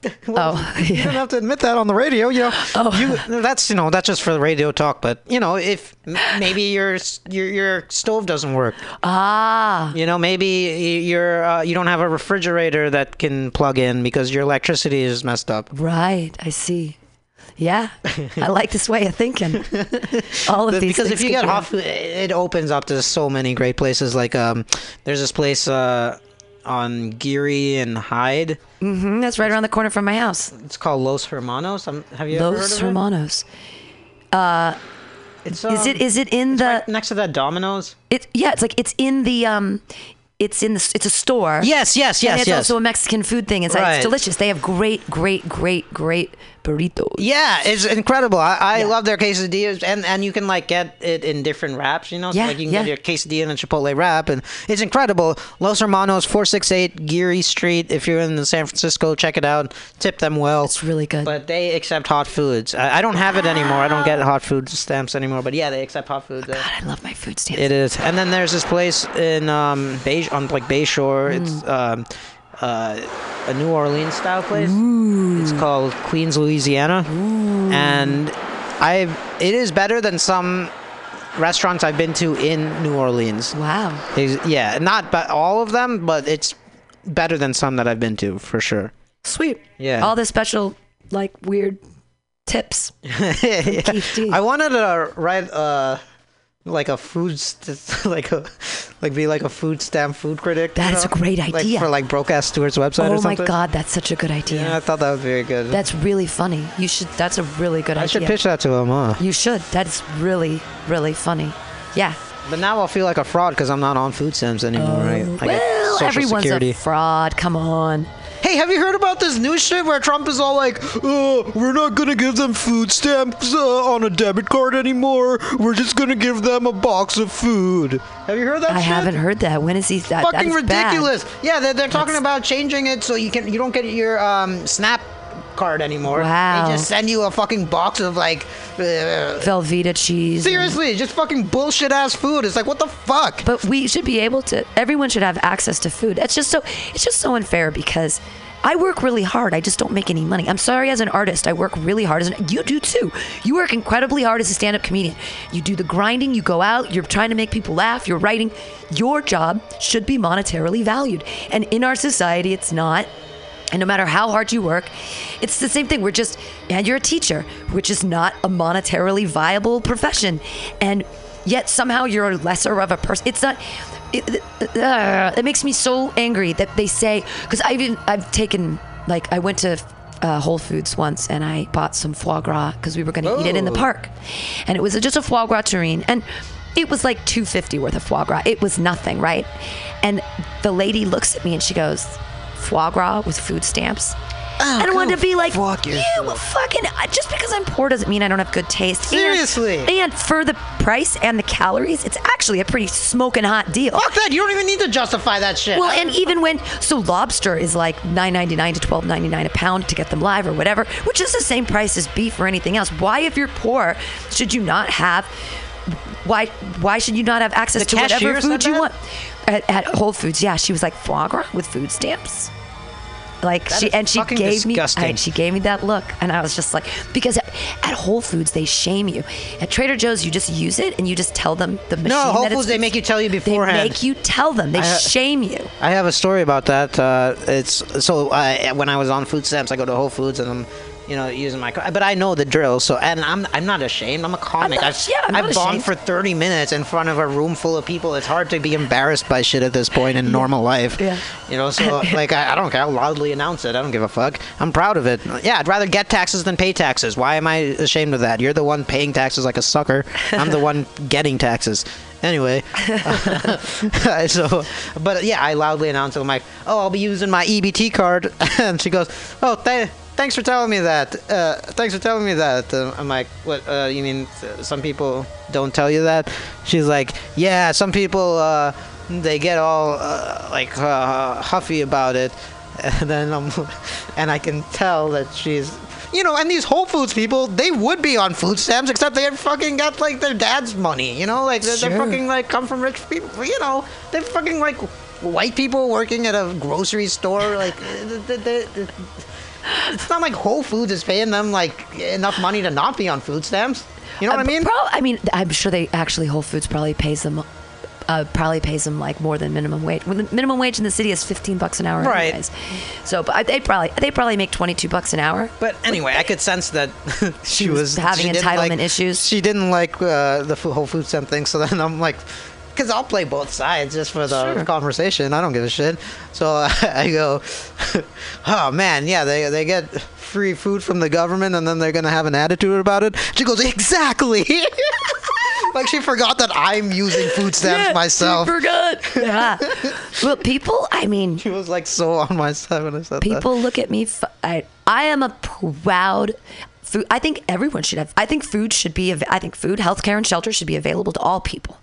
Well, oh, You don't have to admit that on the radio, you know. Oh. You, that's you know that's just for the radio talk. But you know, if maybe your your your stove doesn't work, ah, you know, maybe you're uh, you don't have a refrigerator that can plug in because your electricity is messed up. right. I see. Yeah, I like this way of thinking. All of these because if you get off, it opens up to so many great places. Like um, there's this place uh on Geary and Hyde. Mhm, that's right around the corner from my house. It's called Los Hermanos. Um, have you ever heard Los of it? Hermanos. It's, Is it um, is it in the right next to that Domino's? It yeah, it's like it's in the um, it's in the it's a store. Yes, yes, yes, and it's yes. also a Mexican food thing inside. Right. It's delicious. They have great, great, great, great burritos. Yeah, it's incredible. I, I Yeah. love their quesadillas, and and you can like get it in different wraps. You know, so Yeah, like you can yeah. get your quesadilla in a chipotle wrap, and it's incredible. Los Hermanos, four six eight Geary Street. If you're in the San Francisco, check it out. Tip them well. It's really good. But they accept hot foods. I, I don't have it anymore. I don't get hot food stamps anymore. But yeah, they accept hot foods. there. God, I love my food stamps. It is. And then there's this place in um Bay on like Bayshore. It's Mm. um uh a New Orleans style place. It's called Queens, Louisiana. And I it is better than some restaurants I've been to in New Orleans. Wow. It's- yeah, not but all of them, but it's better than some that I've been to for sure. Sweet. Yeah. All the special, like weird tips. D. I wanted to write uh like a food st- like a like be like a food stamp food critic. That is is a know? great Like idea. for like Broadcast Stewart's website or Oh my. God, that's such a good idea. Yeah, I thought that was very good. That's really funny. You should. That's a really good I idea. I should pitch that to him, huh? You should. That's really, really funny. Yeah. But now I'll feel like a fraud because I'm not on food stamps anymore, oh, right? I well, everyone's Security. a fraud. Come on. Hey, have you heard about this new shit where Trump is all like, "Oh, we're not gonna give them food stamps uh, on a debit card anymore. We're just gonna give them a box of food." Have you heard that? I shit? haven't heard that. When is he? That, that Fucking is bad. ridiculous. Yeah, they're, they're talking about changing it so you can you don't get your um Snap card anymore. Wow. They just send you a fucking box of like. Uh, Velveeta cheese. seriously, just fucking bullshit ass food. It's like what the fuck. but we should be able to. Everyone should have access to food. It's just so. It's just so unfair because. I work really hard. I just don't make any money. I'm sorry, as an artist, I work really hard. As an, you do too. You work incredibly hard as a stand-up comedian. You do the grinding. You go out. You're trying to make people laugh. You're writing. Your job should be monetarily valued, and in our society, it's not. And no matter how hard you work, it's the same thing. We're just, and you're a teacher, which is not a monetarily viable profession. And yet somehow you're a lesser of a person. It's not, it, uh, it makes me so angry that they say, because I've, even- I've taken, like, I went to uh, Whole Foods once and I bought some foie gras because we were going to eat it in the Oh. park. And it was just a foie gras terrine. And it was like 250 worth of foie gras. It was nothing, right? And the lady looks at me and she goes, foie gras with food stamps. Oh, and I wanted to be like, fuck you fucking, just because I'm poor doesn't mean I don't have good taste. Seriously. And, for the price and the calories, it's actually a pretty smoking hot deal. Fuck that. You don't even need to justify that shit. Well, and even when so lobster is like nine ninety nine to twelve ninety nine a pound to get them live or whatever, which is the same price as beef or anything else. Why, if you're poor, should you not have? Why why should you not have access The to whatever food you want? At, at Whole Foods, yeah, she was like foie gras with food stamps. Like That she and she gave me disgusting. I, she gave me that look and I was just like because at Whole Foods they shame you. At Trader Joe's you just use it and you just tell them the machine. No, Whole Foods they make you tell you beforehand. They make you tell them. They I, uh, shame you. I have a story about that. Uh, it's so uh, when I was on food stamps, I go to Whole Foods and I'm, you know, using my. But I know the drill. So and I'm I'm not ashamed. I'm a comic. not- I've, yeah, I'm I've bombed for 30 minutes in front of a room full of people. It's hard to be embarrassed by shit at this point in normal life. Yeah. You know, so like I, I don't care. I'll loudly announce it. I don't give a fuck. I'm proud of it. Yeah, I'd rather get taxes than pay taxes. Why am I ashamed of that? You're the one paying taxes like a sucker. I'm the one getting taxes. Anyway, so, but yeah, I loudly announced it. I'm like, oh, I'll be using my EBT card, and she goes, oh, th- thanks for telling me that. Uh, thanks for telling me that. Uh, I'm like, what? Uh, you mean uh, some people don't tell you that? She's like, yeah, some people uh, they get all uh, like uh, huffy about it, and then I'm, and I can tell that she's. You know, and these Whole Foods people, they would be on food stamps, except they had fucking got like their dad's money. You know, like they're, they're fucking like come from rich people. You know, they're fucking like white people working at a grocery store. Like, they- they- they- it's not like Whole Foods is paying them like enough money to not be on food stamps. You know what I Uh, mean? Prob- I mean, I'm sure they actually Whole Foods probably pays them. Uh, probably pays them like more than minimum wage. When the minimum wage in the city is 15 bucks an hour, Right. anyways. So, but they probably they probably make 22 bucks an hour. But anyway, I could sense that she, She was was having entitlement like- issues. She didn't like uh, the Whole Food stamp thing, so then I'm like, because I'll play both sides just for the Sure. conversation. I don't give a shit. So I go, oh man, yeah, they they get free food from the government, and then they're gonna have an attitude about it. She goes, exactly. like she forgot that I'm using food stamps myself. I forgot. Yeah. well, people. I mean, She was like so on my side when I said that. people look at me. F- I I am a proud. Food. I think everyone should have. I think food should be. I think food, healthcare, and shelter should be available to all people,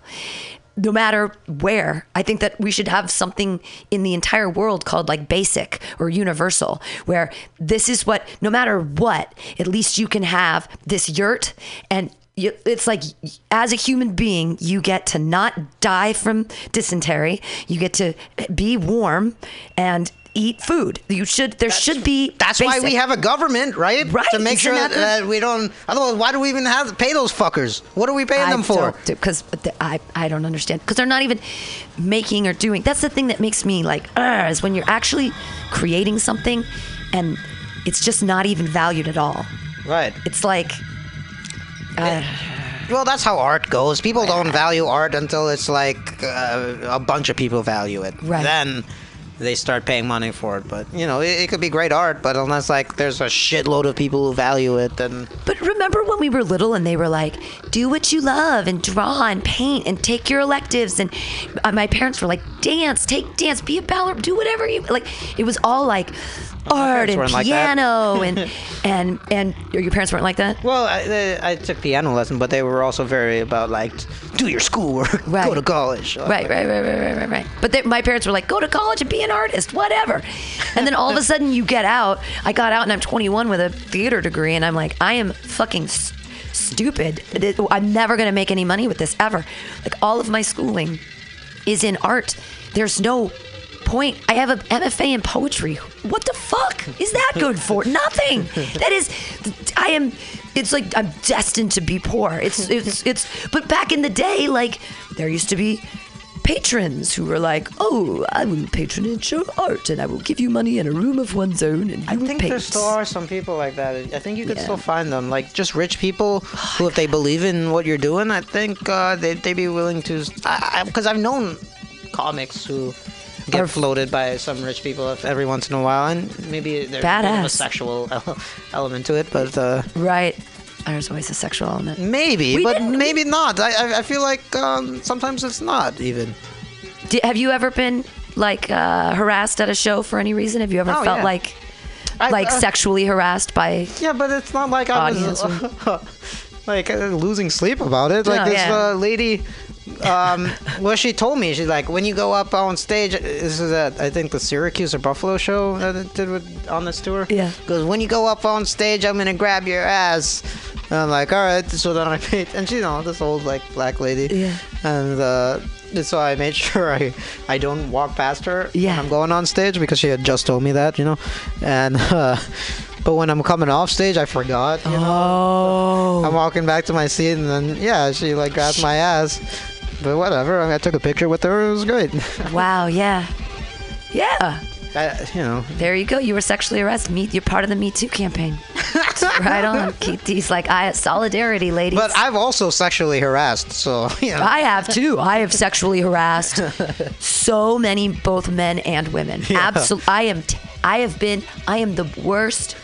no matter where. I think that we should have something in the entire world called like basic or universal, where this is what, no matter what, at least you can have this yurt and. You, it's like as a human being, you get to not die from dysentery. You get to be warm and eat food. You should. There should be. That's why we have a government, right? Right, To make isn't sure that that, we don't. Otherwise, why do we even have to pay those fuckers? What are we paying them for? Because I, I don't understand. Because they're not even making or doing. That's the thing that makes me like, is when you're actually creating something and it's just not even valued at all. Right. It's like, uh, Well, that's how art goes. People don't value art until it's like uh, a bunch of people value it. Right. Then they start paying money for it. But you know, it, it could be great art, but unless like there's a shitload of people who value it, then But remember when we were little and they were like, do what you love and draw and paint and take your electives. And uh, my parents were like, dance, take dance, be a ballerina, do whatever you like. It was all like art and like piano and, and, and your parents weren't like that? Well, I, they- I took piano lesson, but they were also very about like do your schoolwork, go to college. Right, right, right, right, right, right, right. But they, my parents were like, go to college and be an artist, whatever. And then all of a sudden you get out. I got out and I'm 21 with a theater degree, and I'm like, I am fucking s- stupid. I'm never going to make any money with this ever. Like all of my schooling is in art. There's no point. I have a MFA in poetry. What the fuck is that good for? Nothing. That is, I am. It's like I'm destined to be poor. It's it's it's. But back in the day, like there used to be patrons who were like, "Oh, I will patronage your art, and I will give you money in a room of one's own, and you I will think paint." there still are some people like that. I think you could Yeah. still find them, like just rich people who, if they believe in what you're doing, I think uh, they they'd be willing to. Because I've known comics who get floated by some rich people every once in a while, and maybe there's a sexual element to it, but uh, right. There's always a sexual element. maybe, We but maybe not. I I, feel like um, sometimes it's not even. Do, have you ever been like uh, harassed at a show for any reason? Have you ever Oh, felt yeah. like I- like uh, sexually harassed by? Yeah, but it's not like I was like uh, losing sleep about it. Like Oh, this yeah. uh, lady, um, well, she told me she's like, when you go up on stage, this is at I think the Syracuse or Buffalo show that it did with, on this tour. Yeah. Goes when you go up on stage, I'm gonna grab your ass. And I'm like, all right. So then I made, and she, you know, this old like black lady. Yeah. And uh, so I made sure I I don't walk past her Yeah. when I'm going on stage because she had just told me that, you know, and. Uh, but when I'm coming off stage, I forgot. You know? Oh. I'm walking back to my seat, and then yeah, she like grabbed my ass. But whatever. I, took a picture with her. It was great. Wow. Yeah. Yeah. I, you know, There you go. You were sexually harassed. Me, you're part of the Me Too campaign. right on. Keith D's like, I solidarity, ladies. but I've also sexually harassed, so you know. I have too. I have sexually harassed so many, both men and women. Absolutely. I am. T- I have been. I am the worst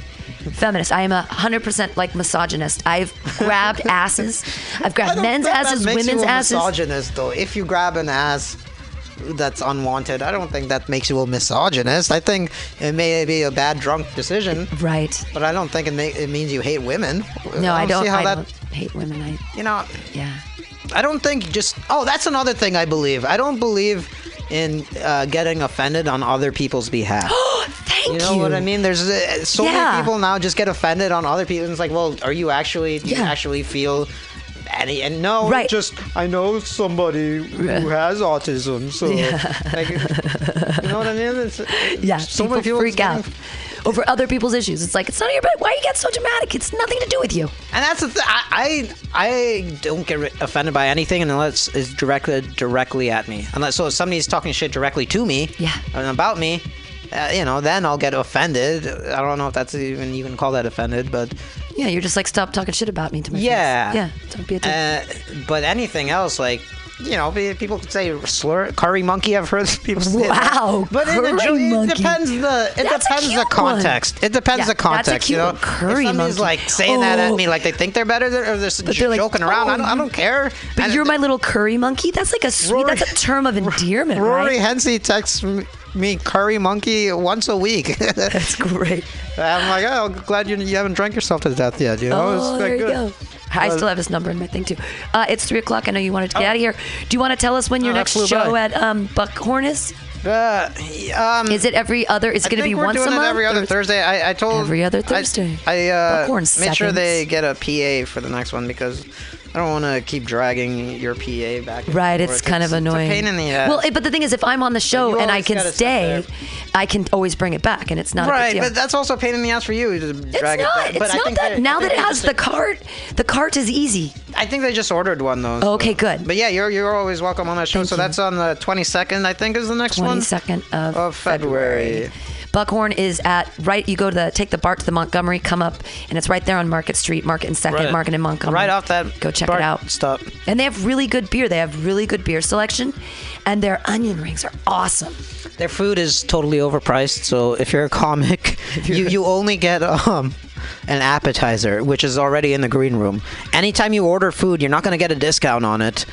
feminist. I am a hundred percent like misogynist. I've grabbed asses. I've grabbed men's asses, makes women's you a asses. Misogynist, though. If you grab an ass that's unwanted, I don't think that makes you a misogynist. I think it may be a bad drunk decision, Right. but I don't think it, ma- it means you hate women. No, I don't. see how I that. don't hate women. I. You know, Yeah. I don't think just. Oh, that's another thing I believe. I don't believe in uh, getting offended on other people's behalf. Thank you. You know what I mean? There's uh, so Yeah. many people now just get offended on other people. And it's like, well, are you actually? Do you actually feel? Any, and no, Right. just I know somebody who has autism, so like, you know what I mean? It's, Yeah. so people people freak out over other people's issues. It's like it's none of your business. Why you get so dramatic? It's nothing to do with you. And that's the thing. I, I I don't get offended by anything unless it's directed directly at me. Unless so if somebody's talking shit directly to me, Yeah. and about me, uh, you know, then I'll get offended. I don't know if that's even you can call that offended, but Yeah, you're just like stop talking shit about me to my yeah, face. Yeah. Don't be a dick. Uh, but anything else like. You know, people could say slur, curry monkey. I've heard people say Wow, that. But it, curry it, monkey. depends the it That's depends the cute one. context. It depends Yeah, the context. you know, one. Curry if somebody's monkey. like saying that at Oh. me, like they think they're better, than- or they're just they're like, joking around. I "Oh, don't, I don't care. But And you're it- my little curry monkey. That's like a sweet. Rory- that's a term of endearment, Rory right? Hensey texts m- me curry monkey once a week. That's great. I'm like, oh, glad you, you haven't drank yourself to death yet. You know, Oh, it's there you go. I still have his number in my thing too. Uh, it's three o'clock. I know you wanted to get out of here. Do you want to tell us when your Oh, next show by. at um, Buckhorn is? Uh, um, Is it every other? Is it I going to be we're once doing a it month? every other Thursday. I, I told Every other Thursday. I, uh, Buckhorn made sure they get a PA for the next one because I don't want to keep dragging your PA back. Right, forth. it's kind of It's annoying. a pain in the ass. Well, it- but the thing is, if I'm on the show and I can stay. I can always bring it back, and it's not a right, big deal. but that's also a pain in the ass for you to it's drag not. it back. It's But I not think that. now that it has the cart, the cart is easy. I think they just ordered one though. so- Okay, good. But yeah, you're you're always welcome on that show. Thank so you. that's on the 22nd, I think, is the next one. Twenty second of, Of February. Buckhorn is at right. You go to the take the BART to the Montgomery, come up, and it's right there on Market Street, Market and Second, Right- Market and Montgomery. Right off that. Go check it out. Stop. And they have really good beer. They have really good beer selection, and their onion rings are awesome. Their food is totally overpriced. So if you're a comic, you you only get um an appetizer, which is already in the green room. Anytime you order food, you're not going to get a discount on it.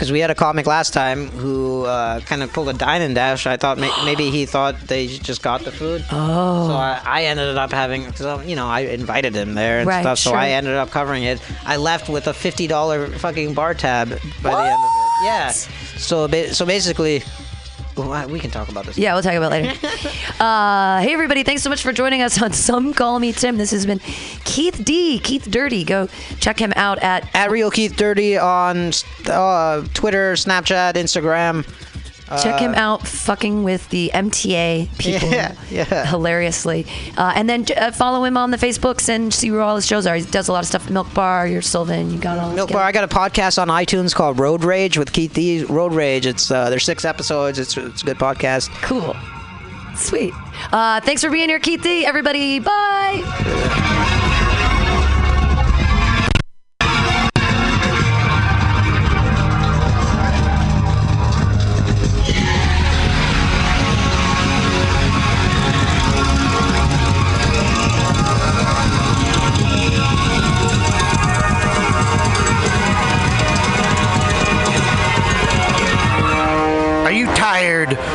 Because we had a comic last time who uh, kind of pulled a dine and dash. I thought may- maybe he thought they just got the food. Oh. So I, I ended up having, because you know, I invited him there and Right, stuff. So sure. I ended up covering it. I left with a fifty dollar fucking bar tab by the end of it. Yeah. So ba- so basically, well, we can talk about this. Yeah, we'll talk about it later. uh, hey, everybody. Thanks so much for joining us on Some Call Me Tim. This has been Keith D. Keith Dirty. Go check him out at. at Real Keith Dirty on uh, Twitter, Snapchat, Instagram. Check him out fucking with the MTA people Uh, Yeah, yeah. hilariously. Uh, and then uh, follow him on the Facebooks and see where all his shows are. He does a lot of stuff. Milk Bar, your Sylvan, you got all Milk Bar. I got a podcast on iTunes called Road Rage with Keith D. Road Rage. It's uh, there's six episodes. It's it's a good podcast. Cool. Sweet. Uh, thanks for being here, Keith D. Everybody, bye.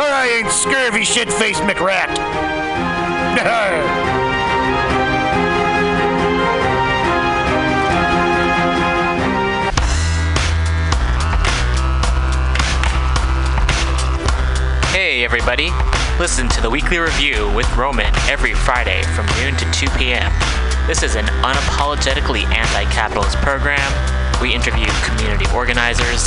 or I ain't scurvy shit faced McRat. Hey, everybody. Listen to the weekly review with Roman every Friday from noon to 2 p.m. This is an unapologetically anti capitalist program. We interview community organizers,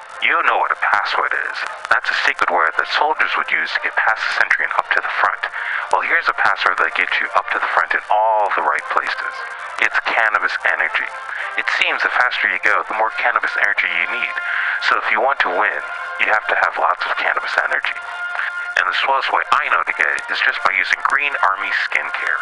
You know what a password is. That's a secret word that soldiers would use to get past the sentry and up to the front. Well, here's a password that gets you up to the front in all the right places. It's cannabis energy. It seems the faster you go, the more cannabis energy you need. So if you want to win, you have to have lots of cannabis energy. And the swellest way I know to get it is just by using Green Army Skincare.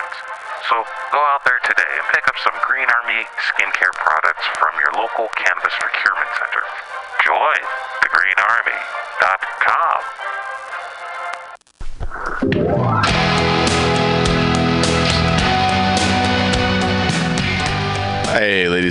So go out there today and pick up some Green Army skincare products from your local cannabis procurement center. Join thegreenarmy.com. Hey, ladies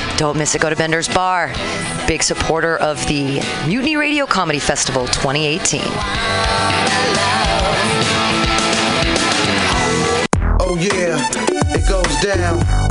Don't miss it. Go to Bender's Bar. Big supporter of the Mutiny Radio Comedy Festival 2018. Oh yeah, it goes down.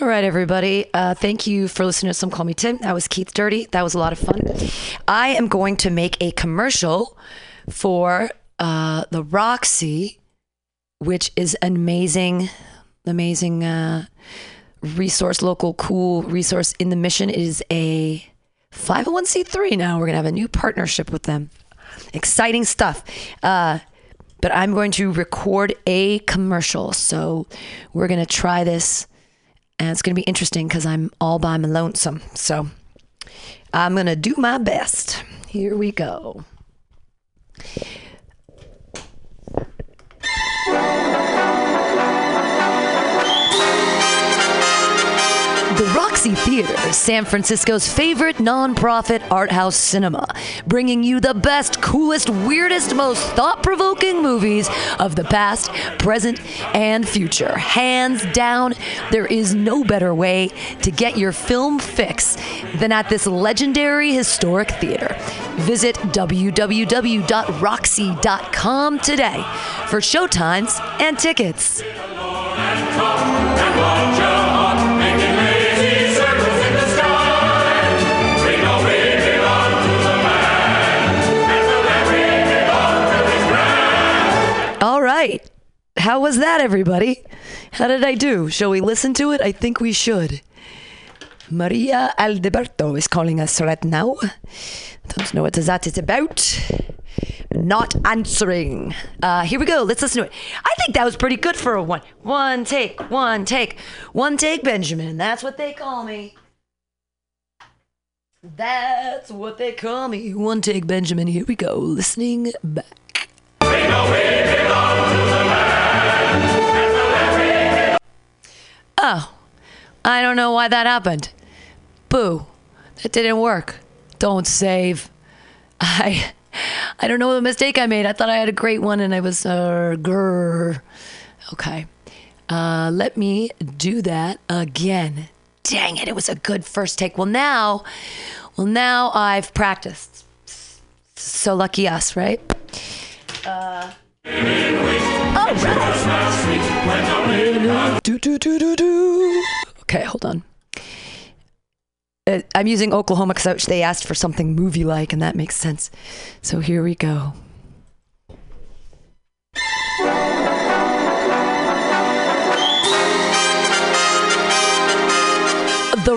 All right, everybody. Uh, thank you for listening to Some Call Me Tim. That was Keith Dirty. That was a lot of fun. I am going to make a commercial for uh, the Roxie, which is an amazing, amazing uh, resource, local, cool resource in the mission. It is a 501c3 now. We're going to have a new partnership with them. Exciting stuff. Uh, but I'm going to record a commercial. So we're going to try this and it's going to be interesting because I'm all by my lonesome. So I'm going to do my best. Here we go. The Roxie Theater San Francisco's favorite nonprofit art house cinema, bringing you the best, coolest, weirdest, most thought provoking movies of the past, present, and future. Hands down, there is no better way to get your film fix than at this legendary historic theater. Visit www.roxie.com today for showtimes and tickets. All right. How was that, everybody? How did I do? Shall we listen to it? I think we should. Maria Aldeberto is calling us right now. Don't know what that is about. Not answering. Uh, here we go. Let's listen to it. I think that was pretty good for a one. One take, one take, one take, Benjamin. That's what they call me. That's what they call me. One take, Benjamin. Here we go. Listening back. Oh, I don't know why that happened. Boo. that didn't work. Don't save. I I don't know the mistake I made. I thought I had a great one and I was uh grr. Okay. Uh let me do that again. Dang it, it was a good first take. Well now well now I've practiced. So lucky us, right? Uh all right. Do, do, do, do, do. Okay, hold on. Uh, I'm using Oklahoma because they asked for something movie like, and that makes sense. So here we go. The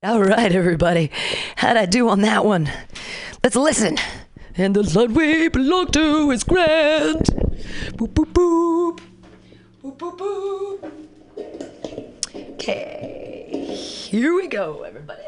All right, everybody. How'd I do on that one? Let's listen. And the land we belong to is grand. Boop, boop, boop. Boop, boop, boop. Okay. Here we go, everybody.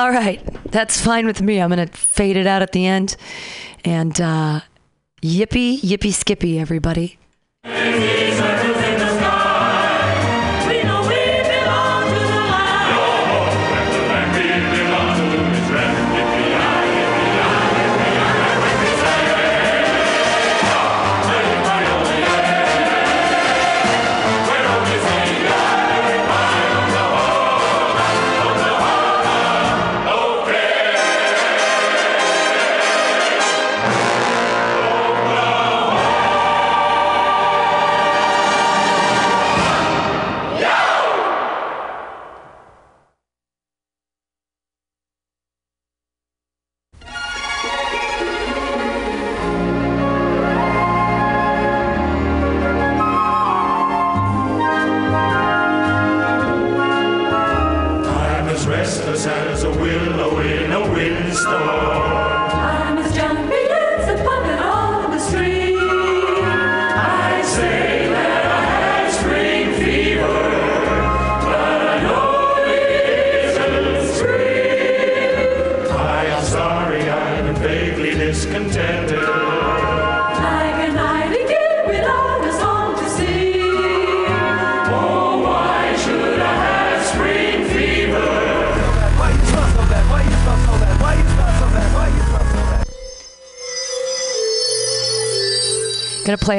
All right, that's fine with me. I'm gonna fade it out at the end, and uh, yippee yippee skippy, everybody.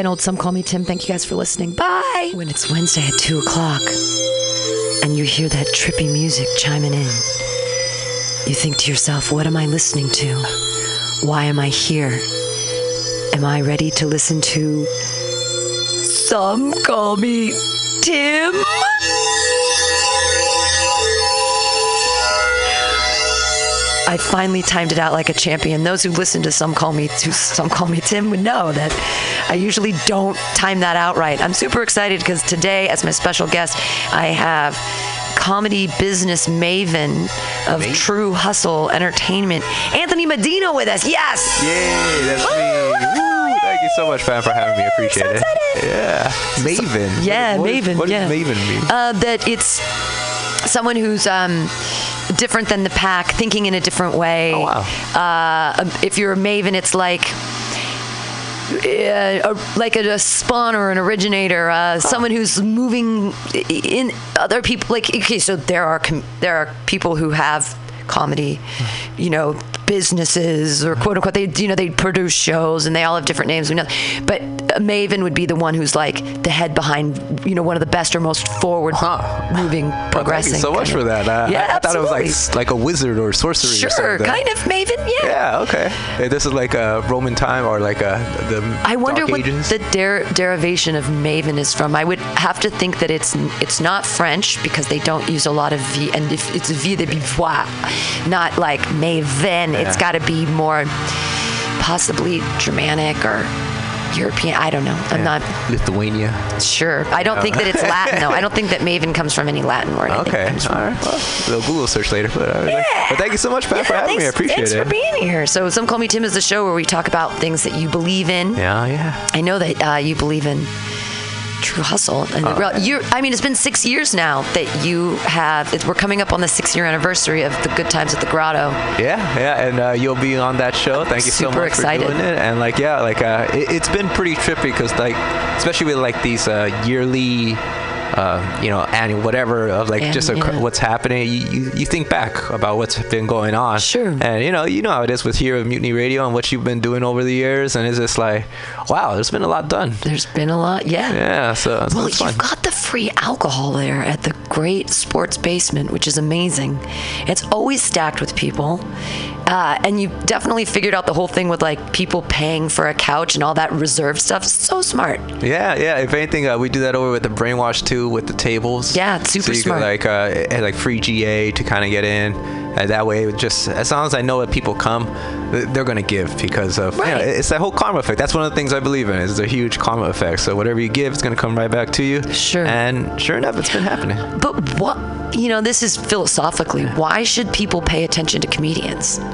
Gonna play an old Some Call Me Tim. Thank you guys for listening. Bye. When it's Wednesday at 2 o'clock and you hear that trippy music chiming in, you think to yourself, what am I listening to? Why am I here? Am I ready to listen to Some Call Me Tim? I finally timed it out like a champion. Those who listen to some call me to some call me Tim would know that I usually don't time that out right. I'm super excited because today, as my special guest, I have comedy business maven of True Hustle Entertainment, Anthony Medina, with us. Yes. Yay, that's me. Woo, thank you so much, fam, for having me. Appreciate it. Yeah. Maven. Yeah, What- Maven. What yeah. does Maven mean? Uh, that it's someone who's um, different than the pack, thinking in a different way. Oh, wow. Uh, if you're a maven, it's like uh, a, like a, a spawn or an originator, uh, someone who's moving in other people. Like okay, so there are com- there are people who have comedy, you know, businesses or quote unquote. They you know they produce shows and they all have different names. We know, but maven would be the one who's like the head behind you know one of the best or most forward moving Thank progressing. you so much kind for that. Uh, yeah, I, I thought it was like like a wizard or sorcery. Sure, or something. kind of maven. Yeah. Yeah. Okay. Hey, This is like a Roman time or like a the. I wonder what Ages? the der- derivation of maven is from. I would have to think that it's it's not French because they don't use a lot of v, and if it's vie de beauvoir, not like maven. It's Yeah. got to be more possibly Germanic or European. I don't know. I'm not Lithuania. sure. I don't think that it's Latin though. I don't think that maven comes from any Latin word. I think Okay. it comes from- All right. Well, we'll Google search later. But, uh, but thank you so much, Pat, for having me. I Thanks, appreciate thanks it. for being here. So, Some Call Me Tim is the show where we talk about things that you believe in. Yeah, yeah. I know that uh, you believe in true hustle. And Uh, real, you're, I mean, it's been six years now that you have. It, we're coming up on the six-year anniversary of the Good Times at the Grotto. Yeah, yeah, and uh, you'll be on that show. Thank you so much excited. for doing it. And like, yeah, like uh, it, it's been pretty trippy because like, especially with like these uh, yearly. Uh, you know, annual whatever of like And, just a, yeah. what's happening. You, you you think back about what's been going on. Sure. And you know you know how it is with here at Mutiny Radio and what you've been doing over the years, and it's just like, wow, there's been a lot done. There's been a lot, yeah. Yeah. So, so Well, fun. you've got the free alcohol there at the great sports basement, which is amazing. It's always stacked with people. Uh, and you definitely figured out the whole thing with like people paying for a couch and all that reserve stuff. So smart. Yeah, yeah. If anything, uh, we do that over with the brainwash too, with the tables. Yeah, it's super smart. so you smart. Could, like uh, like free GA to kind of get in. Uh, that way, just as long as I know that people come, they're gonna give because of you know, it's that whole karma effect. That's one of the things I believe in. Is a huge karma effect. So whatever you give, it's gonna come right back to you. Sure. And sure enough, it's been happening. But what, you know, this is philosophically, why should people pay attention to comedians?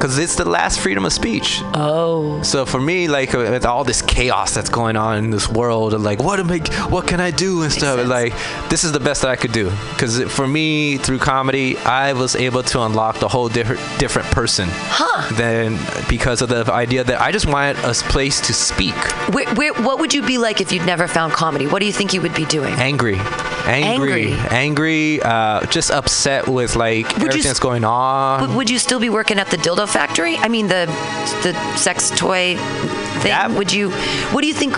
Because it's the last freedom of speech. Oh. So for me, like uh, with all this chaos that's going on in this world, and like what am I, what can I do and stuff, like this is the best that I could do. Because for me, through comedy, I was able to unlock the whole different different person. Huh. Then because of the idea that I just wanted a place to speak. Where, where, what would you be like if you'd never found comedy? What do you think you would be doing? Angry, angry, angry, uh, just upset with like you everything s- that's going on. Would, would you still be working at the dildo factory? I mean, the the sex toy thing. Would you? What do you think?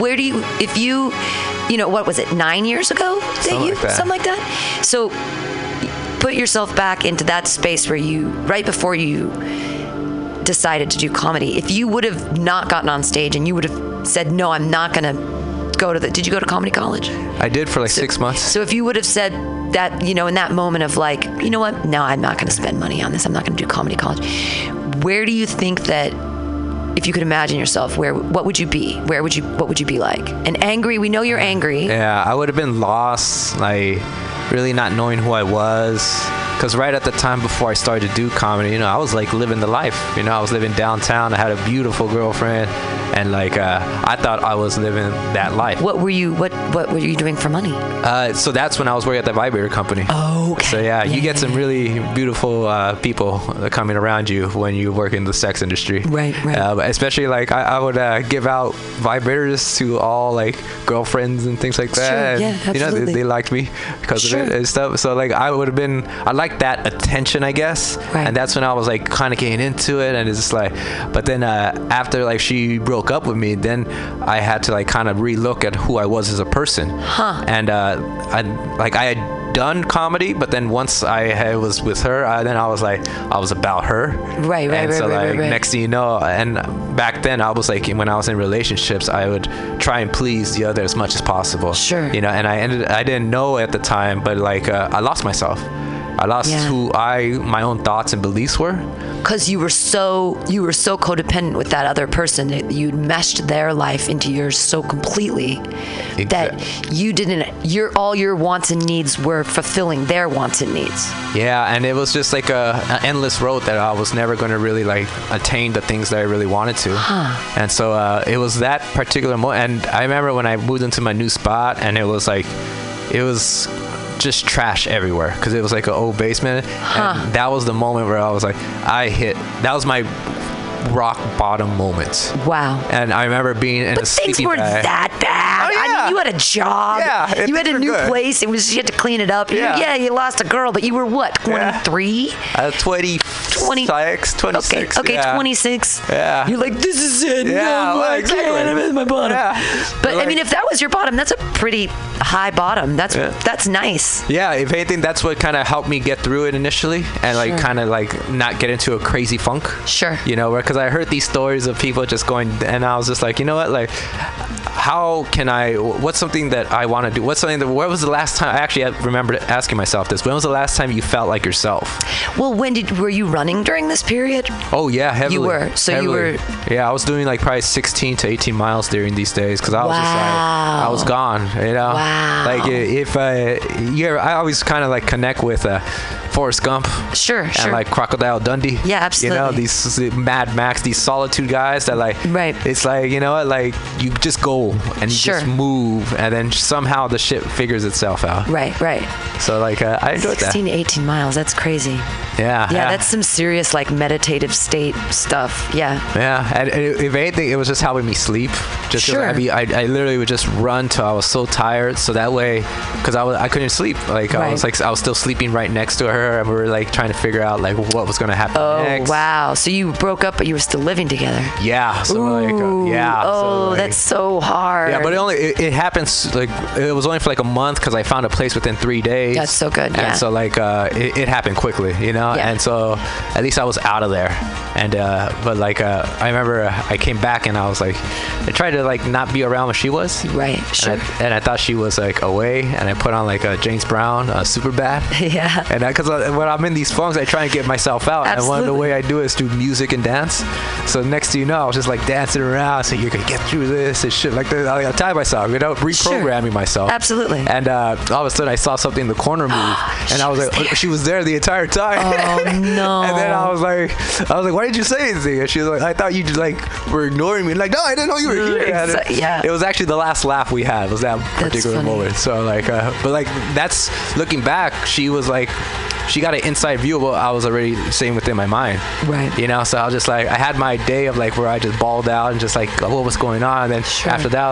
Where do you? If you, you know, what was it? Nine years ago Something you like that. something like that. So put yourself back into that space where you right before you decided to do comedy. If you would have not gotten on stage and you would have said, "No, I'm not going to go to the." Did you go to comedy college? I did for like six months. So if you would have said that, you know, in that moment of like, you know what, no, I'm not going to spend money on this. I'm not going to do comedy college. Where do you think that, if you could imagine yourself, where what would you be? Where would you what would you be like? And angry. We know you're angry. Yeah, I would have been lost, like really not knowing who I was. Cause right at the time before I started to do comedy, you know, I was like living the life. You know, I was living downtown. I had a beautiful girlfriend, and like uh, I thought I was living that life. What were you? What what were you doing for money? Uh, so that's when I was working at the vibrator company. Oh, okay. So yeah, you get some really beautiful uh, people coming around you when you work in the sex industry. Right, right. Uh, especially like I, I would uh, give out vibrators to all like girlfriends and things like that. Sure, and, yeah, You know, they, they liked me because Sure. of it and stuff. So like I would have been, I like that attention, I guess. Right. And that's when I was like kind of getting into it, and it's just like, but then uh, after like she broke up with me, then I had to like kind of relook at who I was as a person. Huh. And uh, I like I had done comedy, but then once I had- was with her, uh, then I was like I was about her. Right, right, and right, so right, like right. next thing you know, and back then I was like when I was in relationships, I would try and please the other as much as possible. Sure. You know, and I ended I didn't know at the time, but like uh, I lost myself. I lost Yeah. who I my own thoughts and beliefs were. Because you were so you were so codependent with that other person that you'd meshed their life into yours so completely that you didn't. Your all your wants and needs were fulfilling their wants and needs. Yeah, and it was just like a, an endless road that I was never going to really like attain the things that I really wanted to. Huh. And so uh, it was that particular moment. And I remember when I moved into my new spot, and it was like, it was just trash everywhere because it was like an old basement. Huh. And that was the moment where I was like, I hit. That was my rock bottom moment. Wow. And I remember being in a Things weren't bag. that bad. I mean, you had a job. Yeah, you had a new good. place. It was you had to clean it up. You- Yeah. Yeah, you lost a girl, but you were what? 23? Uh, 20, 26, 26. Okay, okay, yeah. 26. Yeah. You're like, this is it. Yeah, no, I exactly. I'm at my bottom. Yeah. But I mean, if that was your bottom, that's a pretty high bottom. That's that's nice. Yeah, if anything, that's what kind of helped me get through it initially, and like kind of like not get into a crazy funk. Sure. You know, where because I heard these stories of people just going, and I was just like, you know what, like, how can I? What's something that I want to do? What's something that? Where was the last time? I actually remember asking myself this. When was the last time you felt like yourself? Well, when did were you running during this period? Oh yeah, heavily. You were. So you were. Yeah, I was doing like probably 16 to 18 miles during these days because I was just like, I was gone. You know. Wow. Like if you ever, I always kind of like connect with uh, Forrest Gump. Sure, and sure. like Crocodile Dundee. Yeah, absolutely. You know these Mad Max, these solitude guys that like. Right. It's like you know what, like you just go and you Sure. just move, and then somehow the shit figures itself out. Right, right. So like uh, I enjoyed 16 to 18 miles. That's crazy. that. Yeah. Yeah, that's some serious like meditative state stuff. Yeah. Yeah, and and if anything, it was just helping me sleep. Just 'cause Sure. I, mean, I, I literally would just run till I was so tired, so that way, because I was I couldn't sleep. Like I was like I was still sleeping right next to her, and we were like trying to figure out like what was gonna happen Oh next. wow! So you broke up, but you were still living together. Yeah. So like uh, yeah. so, Oh, like- that's so hard. Yeah, but it only it, it happens like it was only for like a month because I found a place within three days. That's so good, yeah. So like uh, it, it happened quickly, you know. Yeah. And so at least I was out of there. And uh, but like uh, I remember I came back and I was like I tried to like not be around when she was. Right. Sure. And I, and I thought she was like away, and I put on like a James Brown, uh, super bad. yeah. And that because when I'm in these funks, I try and get myself out. Absolutely. And one of the way I do is through music and dance. So next thing you know, I was just like dancing around, saying you're gonna get through this and shit like that. I tell myself, you know, reprogramming myself. Absolutely. And uh, all of a sudden, I saw something in the corner move, and I was like, she was there the entire time. Oh no. and then I was like, I was like, why did you say anything? And she was like, I thought you just like were ignoring me. Like, no, I didn't know you were here. And it- Exa- yeah. It was actually the last laugh we had. Was that particular moment? So like, uh, but like that's looking back, she was like. She got an inside view of what I was already saying within my mind. Right. You know, so I was just like, I had my day of like where I just balled out and just like, what was going on. And then after that,